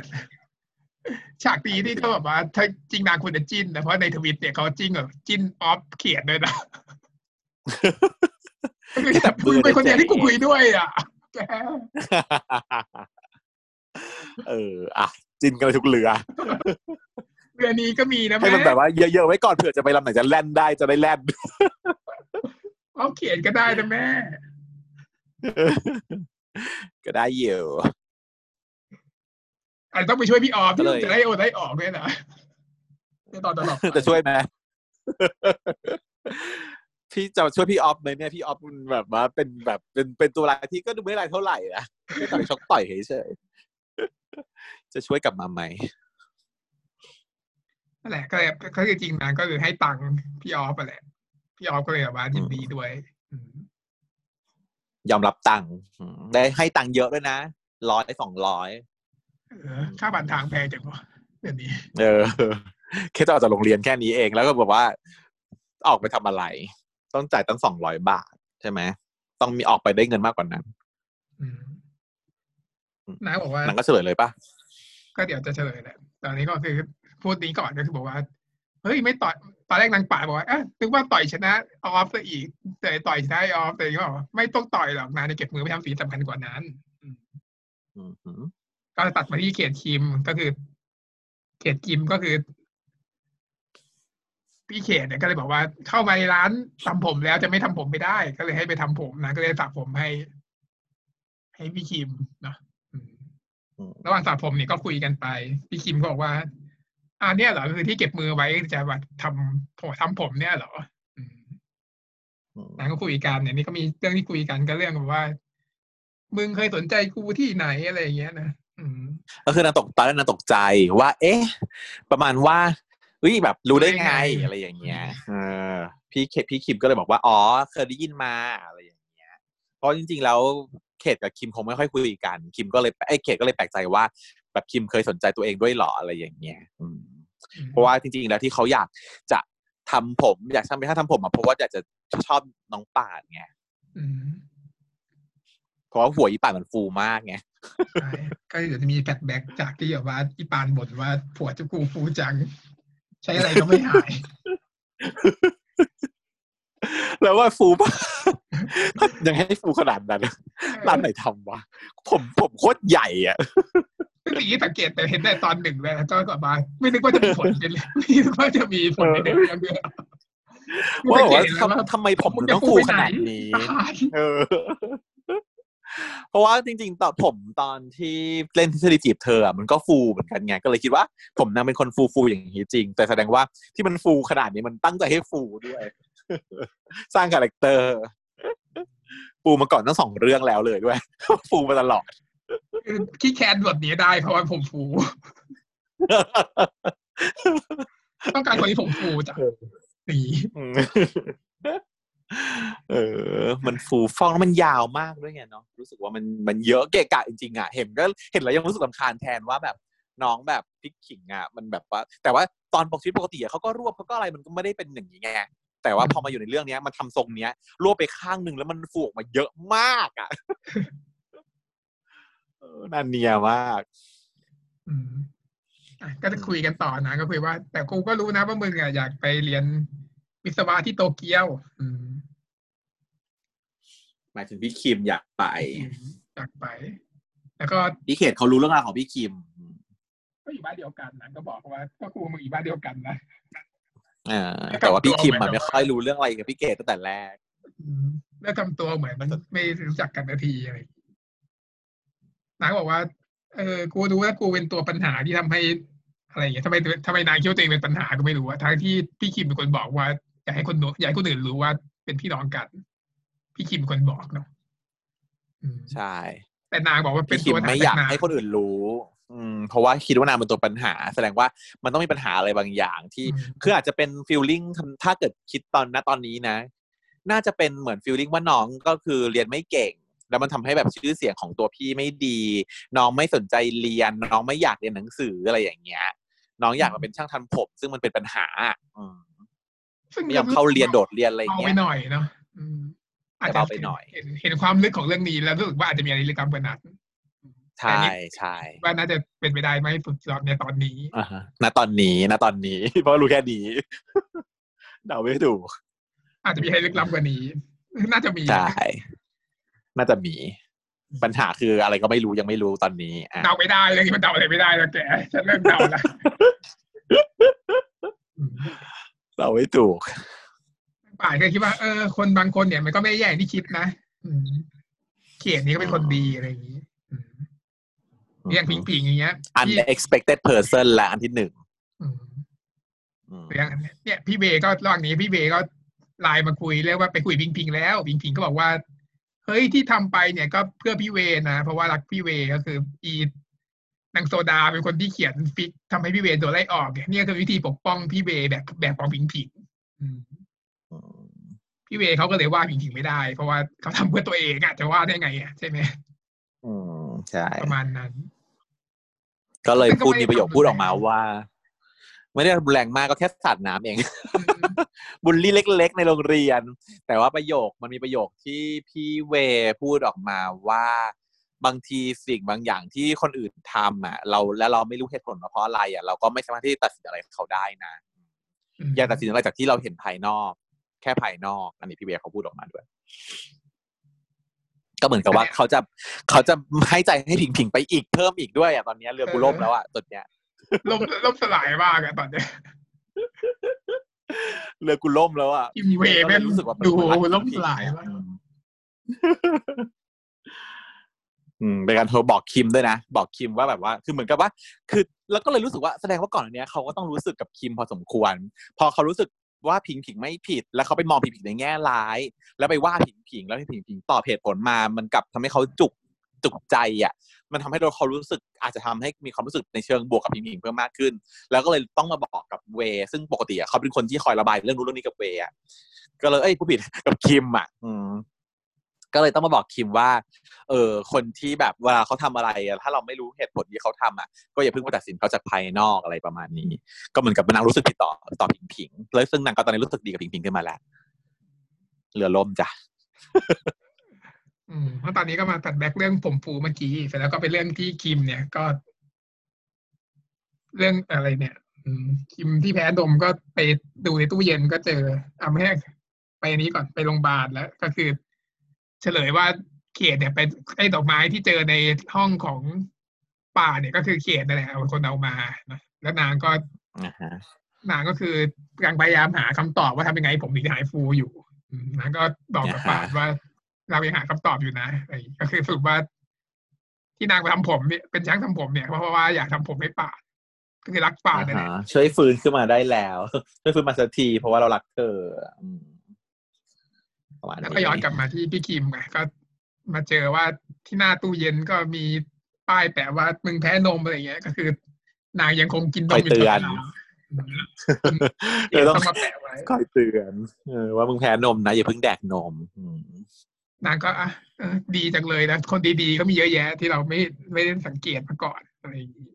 ฉากนี้ที่เขาแบบว่าถ้าจริงนางควรจะจิ้นนะเพราะในทวิตเนี่ยเขาจิ้นแบบจิ้นออฟเขียนด้วยนะจับมืมึองเป็นคนเดียวที่กูเจ๋งคุยด้วยอะแก เอออะจินกันไปทุกเรือเรือนี้ก็มีนะให้แม่มันแบบว่าเยอะๆไว้ก่อนเผื่อจะไปลำไหนจะแล่นได้จะได้แล่นออฟเขียนก็ได้นะแม่ ก็ได้อยู่อาจจะต้องไปช่วยพี่ออฟก็ที่เลยจะได้โอนได้ออกด้วยนะในตอนตลอดไปจะช่วยไหมพี่จะช่วยพี่ออฟไหมเนี่ยพี่ออฟมันแบบว่าเป็นแบบเป็นเป็นตัวร้ายที่ก็ดูไม่ร้ายเท่าไหร่นะแค่ต่อยชกต่อยเฉยๆ จะช่วยกลับมาไหมนั่นแหละก็เลยก็คือจริงนางก็คือให้ตังค์พี่ออฟไปแหละ พี่ออฟก็เลยแบบว่ายินดีด้วยอืมยอมรับตังค์อืมได้ให้ตังค์เยอะด้วยนะร้อยสองร้อยเออค่าผ่านทางแพงจังวะเดี๋ยวนี้ เออแค่จะออกจากโรงเรียนแค่นี้เองแล้วก็บอกว่า ออกไปทำอะไร ต้องจ่ายตั้งสองร้อยบาท ใช่ไหมต้องมีออกไปได้เงินมากกว่านั้นอืมอืม นางบอกว่านังก็เฉลยเลยปะก็เดี๋ยวจะเฉลยแหละตอนนี้ก็คือพูดนี้ก่อนก็คือบอกว่าเฮ้ยไม่ต่อยตอนแรกนางป่าบอกว่าเอ๊ะนึกว่าต่อยชนะออฟซะอีกแต่ต่อยชนะออฟแต่ก็บอกว่าไม่ต้องต่อยหรอกนางจะเก็บมือไปทำสีสำคัญกว่านั้นอืมอืมหือก็ตัดมาที่เขตคิมก็คือ เขตคิมก็คือ พี่เขตเนี่ยก็เลยบอกว่าเข้ามาในร้านทำผมแล้วจะไม่ทำผมไม่ได้ ก็เลยให้ไปทำผมนะก็เลยสระผมให้ ให้พี่คิมเนาะอืมอืม ระหว่างสระผมเนี่ยก็คุยกันไป พี่คิมก็บอกว่าอ่าเนี่ยเหรอคือที่เก็บมือไว้จะแบบทำผมทำผมเนี่ยเหรออืมอืมนางก็คุยกันเนี่ยนี่ก็มีเรื่องที่คุยกันก็เรื่องแบบว่า มึงเคยสนใจกูที่ไหนอะไรอย่างเงี้ยนะอืมก็คือนางตกตอนแรกนางตกใจว่า เอ๊ะ ประมาณว่าเฮ้ยแบบรู้ได้ไงรู้ได้ไงอะไรอย่างเงี้ยเออพี่เคพี่คิมก็เลยบอกว่า อ๋อ เคยได้ยินมาอะไรอย่างเงี้ยเพราะจริง ๆ แล้ว เขตกับคิมคงไม่ค่อยคุยกัน คิมก็เลยไอ้ยเขตก็เลยแปลกใจว่า แบบคิมเคยสนใจตัวเองด้วยเหรออะไรอย่างเงี้ยอืมอืมเพราะว่าจริงๆแล้วที่เขาอยากจะทำผมอยากทำไปถ้าทำผมอะเพราะว่าอยากจะชอบน้องป่านไงอืมเพราะว่าหัวอีป่านมันฟูมากไงใช่ก็เดี๋ยวจะมีแฟลชแบ็กจากที่แบบว่าอีปานบ่นว่าผัวเจะกูฟูจัง ใช้อะไรก็ไม่หาย แล้วว่าฟูป่ะยังให้ฟูขนาดนั้นร้านไหนทำวะ ผมผมโคตรใหญ่อะซึ่งสิ่งที่สังเกตแต่เห็นได้ตอนหนึ่งเลยแล้วก็กลับมา ไม่นึกว่าจะมีผลเป็นเลยไม่นึกว่าจะมีผลในเรื่องด้วยว่าแบบว่าสังเกตเห็นแล้วทำทำไมผมถึงต้องฟูขนาดนี้ตายเออเพราะว่าจริงๆตอนผมตอนที่เล่นทฤษฎีจีบเธออะมันก็ฟูเหมือนกันไงก็เลยคิดว่า ผมนางเป็นคนฟูฟูๆอย่างนี้จริง แต่แสดงว่าที่มันฟูขนาดนี้มันตั้งใจให้ฟูด้วย สร้าง character ฟูมาก่อนทั้งสองเรื่องแล้วเลยด้วยฟูมาตลอดคือที่ cast บทนี้ได้เพราะว่าผมฟูต้องการคนที่ผมฟูจ้ะเออสีอืมเออ มันฟูฟ่องแล้วมันยาวมากด้วยไงเนาะรู้สึกว่ามันมันเยอะเกะกะจริงๆอะเห็นก็เห็นแล้วยังรู้สึกลำคาญแทนว่าแบบน้องแบบพริกขิงอะมันแบบว่า แต่ว่าตอนปกชีวิตปกติอะเขาก็รวบเขาก็อะไรมันก็ไม่ได้เป็นอย่างนี้ไง แต่ว่าพอมาอยู่ในเรื่องเนี้ย มันทำทรงเนี้ยรวบไปข้างหนึ่งแล้วมันฟูออกมาเยอะมากอะเออนันเนียมากอืมอะก็จะคุยกันต่อนะก็คุยว่า แต่กูก็รู้นะว่ามึงอะอยากไปเรียนวิศวะที่โตเกียวอืมหมายถึงพี่คิมอยากไป อยากไป แล้วก็พี่เขตเขารู้เรื่องราวของพี่คิม ก็อยู่บ้านเดียวกันนะก็บอกว่า ก็ครูมึงอยู่บ้านเดียวกันนะ อ่าแต่ว่าพี่คิมมันไม่ค่อยรู้เรื่องอะไรกับพี่เกดตั้งแต่แรกอืมแล้วทำตัวเหมือนมันไม่รู้จักกันนาทีอะไรอย่างงี้นางก็บอกว่า เออ กูรู้ว่ากูเป็นตัวปัญหาที่ทำให้อะไรอย่างเงี้ยทำไมทำไมนางคิดว่าตัวเองเป็นปัญหาก็ไม่รู้อะทั้งที่พี่คิมเป็นคนบอกว่าอยากให้คนรู้อยากให้คนอื่นรู้ว่าเป็นพี่น้องกัน พี่คิมเป็นคนบอกเนาะอืมใช่ แต่นางบอกว่าเป็นพี่คิตัมวปัญหาไม่อยากแต่งให้คนอื่นรู้ อืมเพราะว่าคิดว่านางเป็นตัวปัญหา แสดงว่ามันต้องมีปัญหาอะไรบางอย่างที่อืมคืออาจจะเป็นฟีลลิ่งถ้าเกิดคิดตอนณตอนนี้นะ น่าจะเป็นเหมือนฟีลลิ่งว่าน้องก็คือเรียนไม่เก่ง แล้วมันทำให้แบบชื่อเสียงของตัวพี่ไม่ดี น้องไม่สนใจเรียน น้องไม่อยากเรียนหนังสืออะไรอย่างเงี้ย น้องอยากมาเป็นช่างทำผม ซึ่งมันเป็นปัญหา อืมซึ่งไม่ยอมเข้าเรียนโดดเรียนอะไรเอาเงี้ไปยหน่อยเนาะอืมอาจจะเบาไปหน่อยเห็นเห็นความลึกของเรื่องนี้แล้วรู้สึกว่าอาจจะมีอะไรลึกล้ำกว่านั้น ใช่ใช่ว่าน่าจะเป็นไปได้ไหมสุดยอดในตอนนี้อ่าฮะณตอนนี้ณตอนนี้ เพราะรู้แค่นี้เดาไม่ถูกอาจจะมีอะไรลึกล้ำกว่านี้ น่าจะมีใช่น่าจะมี ปัญหาคืออะไรก็ไม่รู้ยังไม่รู้ตอนนี้อะเดาไม่ได้เรื่องนี้มันเดาอะไรไม่ได้แล้วแกฉันเริ่มเดาแล้วอืมเราไม่ถูกป่ายก็คิดว่าเออคนบางคนเนี่ยมันก็ไม่ได้แย่อย่างที่คิดนะอืมเขียนนี้ก็เป็นคนดีอะไรอย่างนี้ อืมอย่างพิงพิงอย่างเงี้ยพี่ unexpected person ละอันที่หนึ่งอืมอืมเรื่องเนี่ยพี่เวย์ก็ระหว่างนี้พี่เวย์ก็ไลน์มาคุยเรียกว่าไปคุยพิงพิงแล้วพิงพิงก็บอกว่า เฮ้ยที่ทำไปเนี่ยก็เพื่อพี่เวย์นะเพราะว่ารักพี่เวย์ก็คือ อีนางโซดาเป็นคนที่เขียน fic ทำให้พี่เวย์โดนไล่ออกเนี่ยนี่คือวิธีปกป้องพี่เวย์แบบแบบของพิงพิงอืมอืมพี่เวย์เขาก็เลยว่าพิงพิงไม่ได้ เพราะว่าเขาทำเพื่อตัวเองอะจะว่าได้ไงอะใช่ไหมอืมใช่ประมาณนั้น ก็เลยซึ่งก็พูดไม่ได้มีประโยคทำพูดออกมารุนแรงว่า ไม่ได้รุนแรงมากก็แค่สาดน้ำเองอืมบุลลี่เล็ก ๆ ในโรงเรียน แต่ว่าประโยคมันมีประโยคที่พี่เวพูดออกมาว่าบางทีสิ่งบางอย่างที่คนอื่นทำอะ เราและเราไม่รู้เหตุผลว่าเพราะอะไรอะเราก็ไม่สามารถที่จะตัดสินอะไรเขาได้นะอย่าตัดสินอะไรจากที่เราเห็นภายนอก แค่ภายนอก อันนี้พี่เวเขาพูดออกมาด้วย ก็เหมือนกับว่าเขาจะเขาจะให้ใจให้ผิงผิงๆไปอีกเพิ่มอีกด้วยอะตอนเนี้ยเรือกูล่มแล้วอะตอนเนี้ยล่มล่มสลายมากอะตอนเนี้ยเรือกูล่มแล้วอะทีมเวย์แม่งรู้สึกว่าดูมันล่มสลายมากอืมเป็นการโทรบอกคิมด้วยนะ บอกคิมว่าแบบว่า คือเหมือนกับว่า คือ แล้วก็เลยรู้สึกว่าแสดงว่าก่อนอันเนี้ยเขาก็ต้องรู้สึกกับคิมพอสมควร พอเขารู้สึก ว่าผิงผิงไม่ผิด แล้วเขาไปมองผิงผิงในแง่ร้าย แล้วไปว่าผิงผิงแล้วผิงผิงตอบเหตุผลมา มันกลับทำให้เขาจุกจุกใจอะ มันทำให้เราเขารู้สึกอาจจะทำให้มีความรู้สึกในเชิงบวกกับผิงผิงเพิ่มมากขึ้น แล้วก็เลยต้องมาบอกกับเว ซึ่งปกติอะเขาเป็นคนที่คอยระบายเรื่องนู้นเรื่องนี้กับเวย์อะก็เลยเอ้ยผู้ผิดกับคิมอะ อืม ก็เลยต้องมาบอกคิมว่า เออคนที่แบบเวลาเขาทำอะไรถ้าเราไม่รู้เหตุผลที่เขาทำอะก็อย่าเพิ่งไปตัดสินเขาจากภายนอกอะไรประมาณนี้ ก็เหมือนกับนางรู้สึกผิดต่อต่อผิงผิงแล้วซึ่งนางก็ตอนนี้รู้สึกดีกับผิงผิงขึ้นมาแล้วเรือล่มจ้ะอืมเพราะตอนนี้ก็มาตัดแบ็กเรื่องผมฟูเมื่อกี้เสร็จแล้วก็เป็นเรื่องที่คิมเนี่ยก็ เรื่องอะไรเนี่ยอืมคิมที่แพ้นมก็ไปดูในตู้เย็นก็เจอเอาไม่ให้ไปอันนี้ก่อนไปโรงพยาบาลแล้ว ก็คือ เฉลยว่าเขตเนี่ยเป็นไอ้ดอกไม้ที่เจอในห้องของป่าเนี่ยก็คือเขตนั่นแหละเอาคนเอามานะแล้วนางก็อ่าฮะนางก็คือกำลังพยายามหาคำตอบว่าทำยังไงผมถึงจะหายฟูอยู่อืมนางก็บอกกับป่านว่าเรายังหาคำตอบอยู่นะอะไรอย่างงี้ก็คือสรุปว่าที่นางไปทำผมเนี่ยเป็นช่างทำผมเนี่ยเพราะว่าอยากทำผมให้ป่านก็คือรักป่านนั่นแหละอ่าฮะช่วยฟื้นขึ้นมาได้แล้วช่วยฟื้นมาสักทีเพราะว่าเรารักเธออืม ประมาณแล้วก็ย้อนกลับมาที่พี่คิมไงก็มาเจอว่าที่หน้าตู้เย็นก็มีป้ายแปะว่ามึงแพ้นมอะไรอย่างเงี้ย ก็คือ นางยังคงกินนคอมยอยู่เตืตลออนดเวลาเออต้องต้องมาแปะไว้คอยเตือนเออว่ามึงแพ้นมนะอย่าเพิ่งแดกนมอืมนางก็อะเออดีจังเลยนะคนดีๆก็มีเยอะแยะ ที่เราไม่ไม่ได้สังเกตมาก่อนอะไรอย่างงี้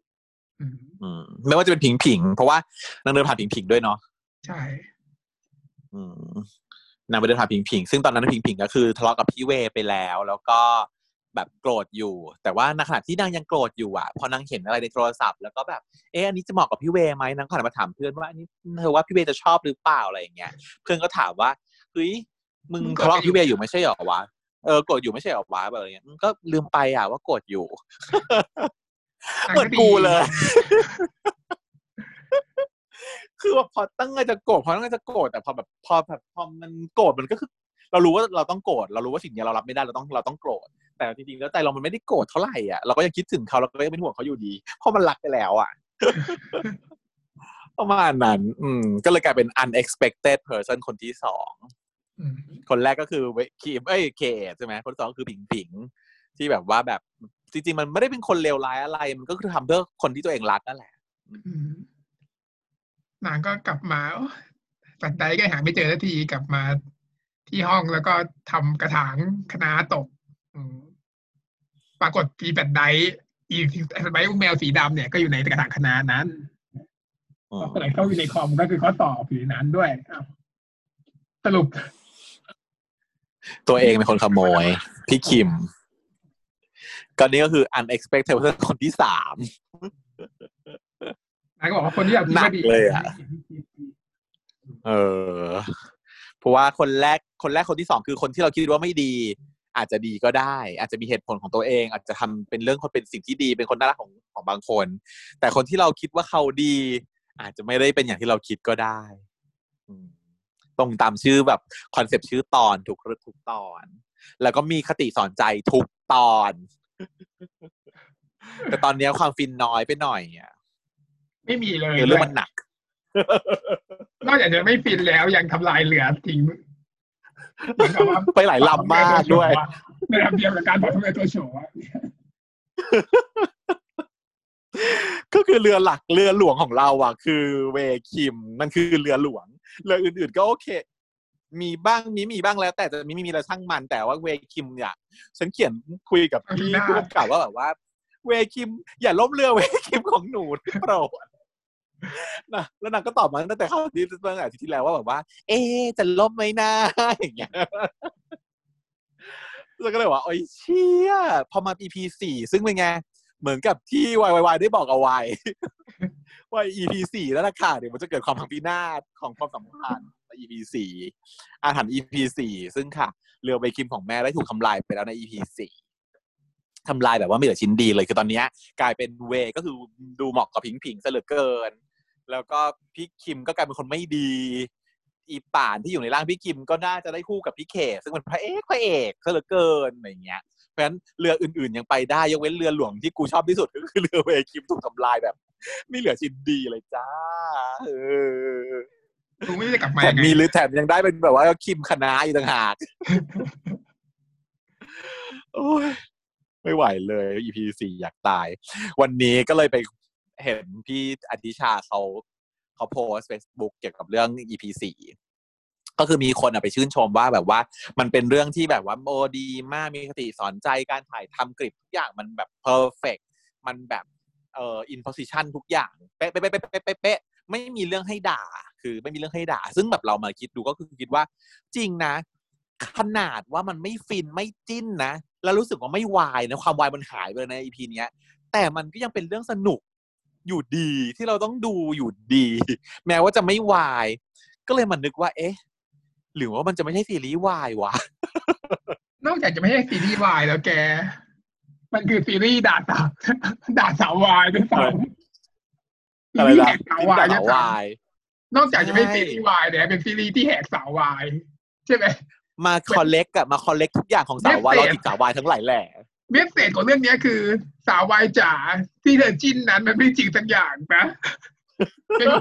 อืมอืมไม่ว่าจะเป็นผิงผิงเพราะว่านางเดินผ่านผิงผิงด้วยเนาะใช่อืม นางไปเดินผ่านผิงผิงซึ่งตอนนั้นผิงผิงก็คือทะเลาะกับพี่เวไปแล้ว แล้วก็แบบโกรธอยู่ แต่ว่าในขณะที่นางยังโกรธอยู่อะ พอนางเห็นอะไรในโทรศัพท์ แล้วก็แบบเอ๊ะอันนี้จะเหมาะกับพี่เวไหมนางก็หันมาถามเพื่อนว่าอันนี้เธอว่าพี่เวจะชอบหรือเปล่าอะไรอย่างเงี้ยเพื่อนก็ถามว่าเฮ้ยมึงทะเลาะกับพี่เวอยู่ไม่ใช่หรอวะเออโกรธอยู่ไม่ใช่หรอวะแบบอะไรเงี้ยก็ลืมไปอะว่าโกรธอยู่เหมือนกูเลย คือว่าพอตั้งใจจะโกรธพอตั้งใจจะโกรธแต่พอแบบพอแบบพอมันโกรธมันก็คือ เรารู้ว่าเราต้องโกรธเรารู้ว่าสิ่งนี้เรารับไม่ได้เราต้องเราต้องโกรธแต่จริงๆแล้วใจเรามันไม่ได้โกรธเท่าไหร่อะเราก็ยังคิดถึงเขาเราก็ยังเป็นห่วงเขาอยู่ดีเพราะมันรักไปแล้วอะประมาณนั้น อืม ก็เลยกลายเป็น unexpected person คนที่สอง คนแรกก็คือคีมเอ้ยเคใช่ไหม คนสองคือผิงผิงที่แบบว่าแบบ จริง ๆ มันไม่ได้เป็นคนเลวร้ายอะไร มันก็คือทำเพื่อคนที่ตัวเองรักนั่นแหละ นางก็กลับมาสัตไดก็หาไม่เจอสักทีกลับมาที่ห้องแล้วก็ทำกระถางคณะตกปรากฏทีแบดไดอีแบดไดแมวสีดำเนี่ยก็อยู่ในกระถางคณะนั้นก็เลยเข้าอยู่ในคอมก็คือเขาตอบอยู่ในนั้นด้วยสรุป ตัวเองเป็นคนขโมย พี่คิมก็นี่ก็คือ unexpected คนที่สาม นายก็บอกว่าคนที่อยากหนักเลยอะเออเพราะว่าคนแรกคนแรกคนที่สองคือคนที่เราคิดว่าไม่ดี อาจจะดีก็ได้ อาจจะมีเหตุผลของตัวเอง อาจจะทำเป็นเรื่องคนเป็นสิ่งที่ดี เป็นคนน่ารักของของบางคน แต่คนที่เราคิดว่าเขาดี อาจจะไม่ได้เป็นอย่างที่เราคิดก็ได้ตรงตามชื่อแบบคอนเซปต์ชื่อตอนทุกทุกตอน แล้วก็มีคติสอนใจทุกตอน แต่ตอนนี้ความฟินน้อยไปหน่อยอะ ไม่มีเลยเรื่องมันหนัก นอกจากจะไม่ฟินแล้วยังทำลายเหลือทิ้งไปหลายลำมากด้วยในลำเดียวกับการบอกทำไมตัวโชว์ก็คือเรือหลักเรือหลวงของเราอะ คือเวคิมมันคือเรือหลวงเรืออื่นๆก็โอเค มีบ้างมีมีบ้างแล้ว แต่จะมีมีมีอะไรช่างมันแต่ว่าเวคิมเนี่ยฉันเขียนคุยกับพี่ผู้กำกับว่าแบบว่า เวคิม อย่าล้มเรือเวคิมของหนูโปรด นะแล้วนางก็ตอบมาตั้งแต่เข้าที่เมื่ออาทิตย์ที่แล้วว่าแบบว่า เอ๊จะล้มไหมนะอย่างเงี้ยแล้วก็เลยว่าโอ้ยเชี่ยพอมา EP สี่ซึ่งเป็นไง เหมือนกับที่วายวายได้บอกเอาไว้ว่า EP สี่แล้วล่ะค่ะเดี๋ยวมันจะเกิดความพังพินาศของความสัมพันธ์ใน EP สี่อาหารพ์ EP สี่ซึ่งค่ะ เรือใบคิมของแม่ได้ถูกทำลายไปแล้วใน EP สี่ทำลายแบบว่าไม่เหลือชิ้นดีเลยคือตอนนี้กลายเป็นเวก็คือดูเหมาะกับพิงพิงซะเหลือเกิน แล้วก็พี่คิมก็กลายเป็นคนไม่ดี อีป่านที่อยู่ในร่างพี่คิมก็น่าจะได้คู่กับพี่เคซึ่งเป็นพระเอกพระเอกซะเหลือเกินอะไรเงี้ยเพราะฉะนั้นเรืออื่นๆยังไปได้ยกเว้นเรือหลวงที่กูชอบที่สุดก็คือเรือเวคิมถูกทำลายแบบ ไม่เหลือชิ้นดีเลยจ้าเออกูไม่ได้กลับมามีหรือแถมยังได้เป็นแบบว่าคิมคณะอีกต่างหากโอ้ยไม่ไหวเลย EP สี่อยากตาย วันนี้ก็เลยไป เห็นพี่อธิชาเขาเขาโพสต์เฟซบุ๊กเกี่ยวกับเรื่อง EP สี่ก็คือมีคนไปชื่นชมว่าแบบว่า มันเป็นเรื่องที่แบบว่า mood ดีมากมีคติสอนใจการถ่ายทำกริปทุกอย่างมันแบบ perfectมันแบบเอ่ออินโพสิชันทุกอย่างเป๊ะเป๊ะเป๊ะเป๊ะเป๊ะเป๊ะไม่มีเรื่องให้ด่า คือไม่มีเรื่องให้ด่า ซึ่งแบบเรามาคิดดูก็คือคิดว่า จริงนะ ขนาดว่ามันไม่ฟินไม่จิ้นนะ แล้วรู้สึกว่าไม่วายนะความวายมันหายไปในอีพีเนี้ย แต่มันก็ยังเป็นเรื่องสนุก อยู่ดีที่เราต้องดูอยู่ดี แม้ว่าจะไม่วาย ก็เลยมันนึกว่า เอ๊ะ หรือว่ามันจะไม่ใช่ซีรีส์วายวะ นอกจากจะไม่ใช่ซีรีส์วายแล้วแก มันคือซีรีส์ด่าสาวด่าสาววายด้วยซ้ำซีรีส์แหกสาววายวายนอกจากจะไม่ซีรีส์วายเนี่ยเป็นซีรีส์ที่แหกสาววาย ใช่ไหมมา collect กับมา collect ทุกอย่างของสาววายเราติดสาววายทั้งหลายแหล่ message ของเรื่องนี้คือสาววายจ๋าที่เธอจิ้นนั้นมันไม่จริงสักอย่างนะไม่ไหว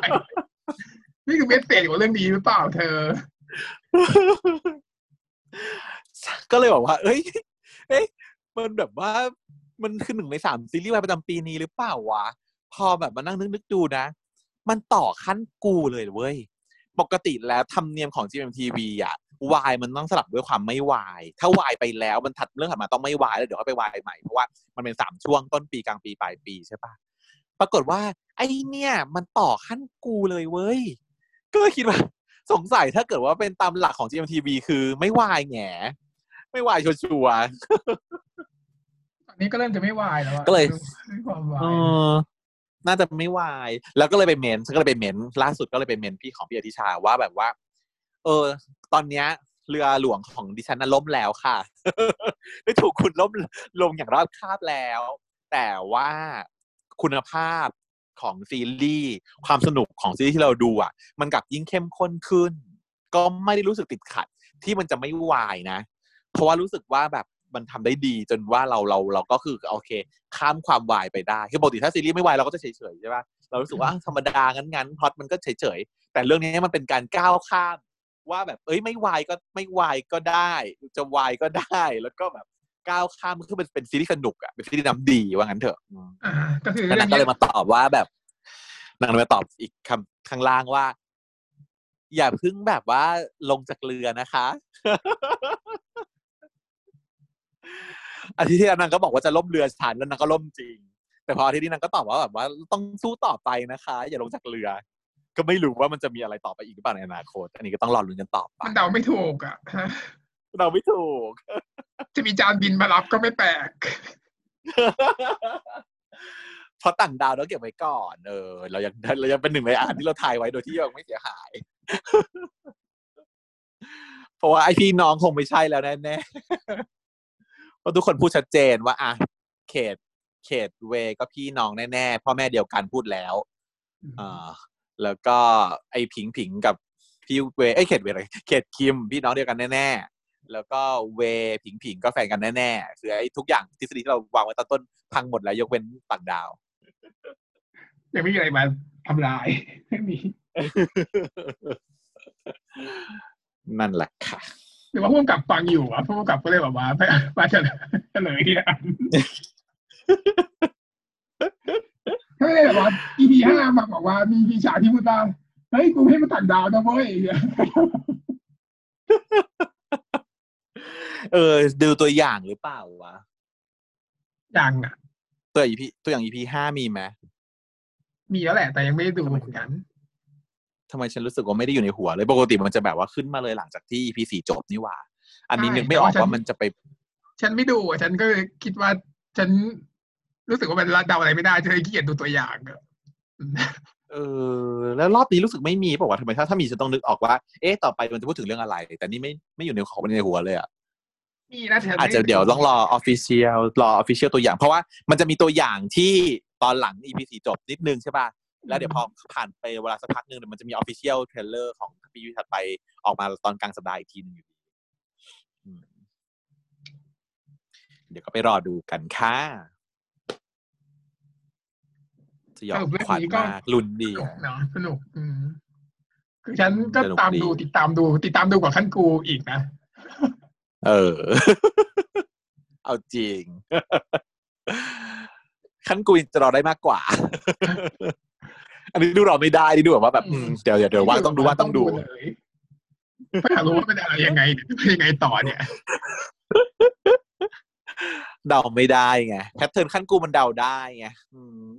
นี่คือ message ของเรื่องนี้หรือเปล่าเธอ ก็เลยบอกว่า เอ้ย เอ้ยมันแบบว่ามันคือหนึ่งในสามซีรีส์วายประจำปีนี้หรือเปล่าวะ พอแบบมานั่งนึกๆดูนะ มันต่อขั้นกูเลยเว้ย ปกติแล้วธรรมเนียมของ GMTV อะวายมันต้องสลับด้วยความไม่วาย ถ้าวายไปแล้วมันถัดเรื่องถัดมาต้องไม่วายแล้วเดี๋ยวเขาไปวายใหม่ เพราะว่ามันเป็นสามช่วงต้นปีกลางปีปลายปีใช่ปะปรากฏว่า ไอ้เนี่ยมันต่อขั้นกูเลยเว้ย ก็เลยคิดว่า สงสัยถ้าเกิดว่าเป็นตามหลักของ GMTV คือไม่วายแง่ไม่วายชัวร์นี่ก็เริ่มจะไม่วายแล้วอะก็เลยด้วยความวาเอยอ น่าจะไม่วาย แล้วก็เลยไปเมนฉันก็เลยไปเมนล่าสุดก็เลยไปเมนพี่ของพี่อธิชาว่าแบบว่า เออ ตอนเนี้ยเรือหลวงของดิฉันน่ะล่มแล้วค่ะ ได้ถูกคุณล่มลงอย่างราบคาบแล้ว แต่ว่าคุณภาพของซีรีส์ความสนุกของซีรีส์ที่เราดูอะ มันกลับยิ่งเข้มข้นขึ้น ก็ไม่ได้รู้สึกติดขัดที่มันจะไม่วายนะ เพราะว่ารู้สึกว่าแบบ มันทำได้ดีจนว่าเราเราเราก็คือโอเค ข้ามความวายไปได้คือปกติถ้าซีรีส์ไม่วายเราก็จะเฉยๆใช่ปะเรารู้สึกว่าอะธรรมดางั้นๆพล็อตมันก็เฉยๆแต่เรื่องนี้มันเป็นการก้าวข้ามว่าแบบเอ้ยไม่วายก็ไม่วายก็ได้ จะวายก็ได้แล้วก็แบบก้าวข้ามคือเป็นเป็นซีรีส์สนุกอะเป็นซีรีส์น้ำดีว่างั้นเถอะอืมอ่าก็คือแล้วเรื่นาองงก็นี้เลยมาตอบว่าแบบนางเลยมาตอบอีกคำข้างล่างว่า อย่าเพึ่งแบบว่าลงจากเรือนะคะ อาทิตย์ที่แล้วนางก็บอกว่าจะล่มเรือฉันแล้วนางก็ล่มจริง แต่พออาทิตย์นี้นางก็ตอบว่าแบบว่าต้องสู้ต่อไปนะคะ อย่าลงจากเรือ ก็ไม่รู้ว่ามันจะมีอะไรต่อไปอีกหรือเปล่าในอนาคต อันนี้ก็ต้องรอลุ้นกันต่อไปมันเดาไม่ถูกอะเราไม่ถูก จะมีจานบินมารับก็ไม่แปลกเพราะต่างดาวเราเก็บไว้ก่อน เออ เรายังเรายังเป็นหนึ่งในอาหารที่เราทายไว้โดยที่ยังไม่เสียหาย เพราะว่าไอพี่น้องคงไม่ใช่แล้วแน่ๆ เพราะทุกคนพูดชัดเจนว่าอะเขตเขตเวก็พี่น้องแน่ๆพ่อแม่เดียวกันพูดแล้วอ่าแล้วก็ไอผิงผิงกับพี่เวไอยเขตเวอะไรเขตคิมพี่น้องเดียวกันแน่ๆแล้วก็เวผิงผิงก็แฟนกันแน่ๆคือไอ้ทุกอย่างทฤษฎีที่เราวางไว้ตอนต้นพังหมดแล้วยกเว้นต่างดาวยังไม่มีอะไรมาทำลายไม่มีนั่นแหละค่ะ หรือว่าผู้กำกับฟังอยู่อะผู้กำกับก็เลยแบบว่ามาเฉลยเฉลยเนี่ยก็เลยแบบว่า EP ห้ามาบอกว่ามีมีฉากที่พูดว่าเฮ้ยกูให้มันต่างดาวนะเว้ยเออ ดูตัวอย่างหรือเปล่าวะยังอะ ตัวอีพีตัวอย่าง EP ห้ามีไหมมีแล้วแหละ แต่ยังไม่ได้ดูเหมือนกัน ทำไมฉันรู้สึกว่าไม่ได้อยู่ในหัวเลยปกติมันจะแบบว่าขึ้นมาเลยหลังจากที่ EP สี่จบนี่หว่า อันนี้ใช่นึกไม่ออกแต่ว่าฉันว่ามันจะไป ฉันไม่ดูอะฉันก็เลยคิดว่าฉันรู้สึกว่ามันเดาอะไรไม่ได้ฉันเลยขี้เกียจดูตัวอย่างอะเออแล้วรอบนี้รู้สึกไม่มีบอกว่าวะทำไมถ้าถ้ามีจะต้องนึกออกว่า เอ๊ะต่อไปมันจะพูดถึงเรื่องอะไร แต่นี่ไม่ไม่อยู่ในของในหัวเลยอะมีนะฉันอาจจะเดี๋ยวต้องรอ official รอ official ตัวอย่าง เพราะว่ามันจะมีตัวอย่างที่ตอนหลัง EP สี่จบนิดนึงใช่ป่ะ แล้วเดี๋ยวพอผ่านไปเวลาสักพักหนึ่งเดี๋ยวมันจะมี official trailer ของ EP ถัดไปออกมาตอนกลางสัปดาห์อีกทีหนึงอยู่ดีอืมเดี๋ยวก็ไปรอดูกันค่ะสยองขวัญมากลุ้นดีสนุกอะเนาะสนุกอืมคือฉันก็สนุกตามดีดูติดตามดู ติดตามดูกว่าขั้นกูอีกนะ เออ เอาจริงขั้นกูจะรอได้มากกว่า อันนี้ดูรอไม่ได้นี่ดูแบบว่าแบบอืมเดี๋ยวเดี๋ยวเดี๋ยวว่างต้องดูว่างต้องดูเลยเพราะอยากรู้ว่าเป็นอะไรยังไงเป็นยังไงต่อเนี่ยเดาไม่ได้ไงแพทเทิร์นขั้นกูมันเดาได้ไงอืม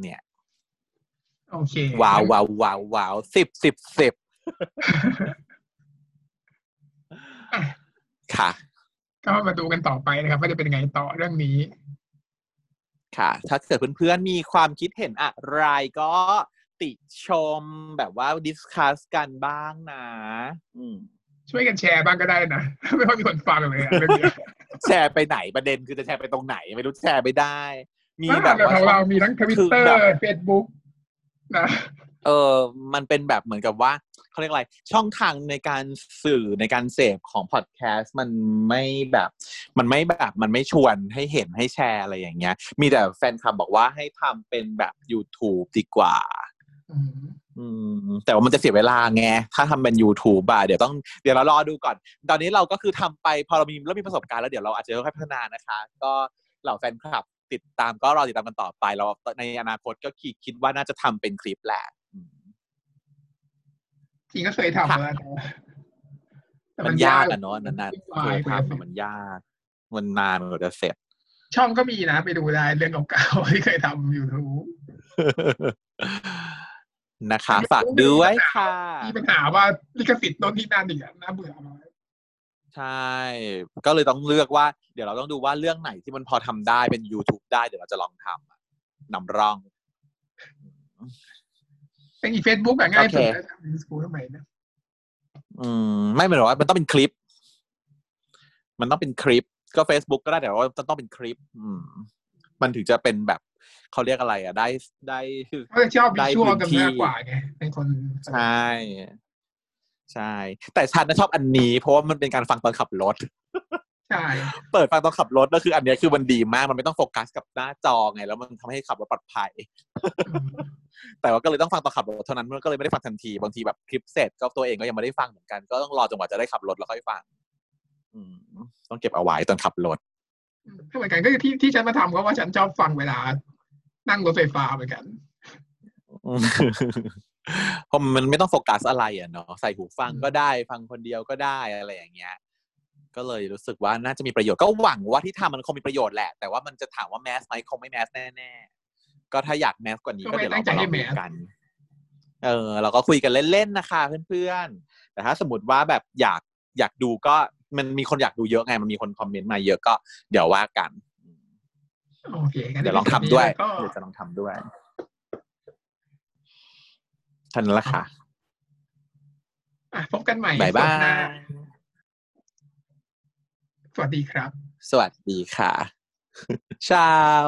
เนี่ยโอเคว้าวว้าวว้าวว้าวสิบสิบสิบอะค่ะ ก็มาดูกันต่อไปนะครับ ว่าจะเป็นยังไงต่อเรื่องนี้ ค่ะ ถ้าเกิดเพื่อนๆมีความคิดเห็นอะไรก็ติชมแบบว่า discuss กันบ้างนะอืมช่วยกันแชร์บ้างก็ได้นะ ไม่ค่อยมีคนฟังเลยอะเรื่องเนี้ยแชร์ไปไหนประเด็นคือจะแชร์ไปตรงไหน ไม่รู้แชร์ไม่ได้ มีอ่าแบบว่าของเรามีทั้งทวิตคือเตอร์แบบเฟซบุ๊กนะ เออมันเป็นแบบเหมือนกับว่าเขาเรียกอะไร ช่องทางในการสื่อในการเสพของพอดแคสต์มันไม่แบบ มันไม่แบบมันไม่ชวนให้เห็นให้แชร์อะไรอย่างเงี้ย มีแต่แฟนคลับบอกว่าให้ทำเป็นแบบ YouTube ดีกว่าอืมแต่ว่ามันจะเสียเวลาไง ถ้าทำเป็น YouTube อะเดี๋ยวต้องเดี๋ยวเรารอดูก่อน ตอนนี้เราก็คือทำไปพอเรามีเริ่มมีประสบการณ์แล้วเดี๋ยวเราอาจจะค่อยพัฒนานะคะ ก็เหล่าแฟนคลับติดตามก็รอติดตามกันต่อไปเราในอนาคตก็คิดคิดว่าน่าจะทำเป็นคลิปแหละ จริงก็เคยทำค่ะแล้วแต่แต่มันยากอะเนาะนานๆเคยทำอะมันยาก มันนานกว่าจะเสร็จ ช่องก็มีนะ ไปดูได้เรื่องเก่าๆที่เคยทำอยู่ทูบนะคะฝากด้วยค่ะมีปัญหาว่าลิขสิทธิ์โน่นที่นั่นอีกอะน่าเบื่อมากใช่ ก็เลยต้องเลือกว่า เดี๋ยวเราต้องดูว่าเรื่องไหนที่มันพอทำได้เป็น YouTube ได้เดี๋ยวเราจะลองทำอะนำร่อง เป็นอีเฟซบุ๊กอะง่ายสุดโอเคนะทำในสกูลทำไมนะอืมไม่เหมือนว่ามันต้องเป็นคลิป มันต้องเป็นคลิป ก็ Facebook ก็ได้แต่ว่ามันต้องเป็นคลิป อืม มันถึงจะเป็นแบบเขาเรียกอะไร อะ ได้ได้เขาจะชอบ visual พื้นกันที่มากกว่าไงเป็นคนใช่ใช่ แต่ฉันนะชอบอันนี้ เพราะว่ามันเป็นการฟังตอนขับรถ ใช่เปิดฟังตอนขับรถแล้วคืออันเนี้ยคือมันดีมากมันไม่ต้องโฟกัสกับหน้าจอไง แล้วมันทำให้ขับรถปลอดภัยอืมแต่ว่าก็เลยต้องฟังตอนขับรถเท่านั้นมันก็เลยไม่ได้ฟังทันทีบางทีแบบคลิปเสร็จก็ตัวเองก็ยังไม่ได้ฟังเหมือนกัน ก็ต้องรอจนกว่าจะได้ขับรถแล้วค่อยฟังอืมต้องเก็บเอาไว้ตอนขับรถก็เหมือนกันก็คือที่ที่ฉันมาทำก็ว่าฉันชอบฟังเวลา นั่งรถไฟฟ้าเหมือนกันอืมเพราะมันไม่ต้องโฟกัสอะไรอะเนาะใส่หูฟังก็ได้ ฟังคนเดียวก็ได้อะไรอย่างเงี้ย ก็เลยรู้สึกว่าน่าจะมีประโยชน์ก็หวังว่าที่ทำมันคงมีประโยชน์แหละ แต่ว่ามันจะถามว่าแมสไหมคงไม่แมสแน่ๆก็ถ้าอยากแมสกว่านี้ก็ก็ไม่เดี๋ยวเราตั้งใจมาลให้องแมดูสกัน เออ เราก็คุยกันเล่นๆนะคะเพื่อนๆแต่ถ้าสมมติว่าแบบอยากอยากดูก็มันมีคนอยากดูเยอะไง มันมีคนคอมเมนต์มาเยอะก็เดี๋ยวว่ากันโอเคงั้นเดี๋ยวลองทำด้วยก็เดี๋ยวจะลองทำด้วยท่านั้นละค่ะอะพบกันใหม่บายบาสัปดห์หน้ายส วัสดีครับ สวัสดีค่ะ ชาว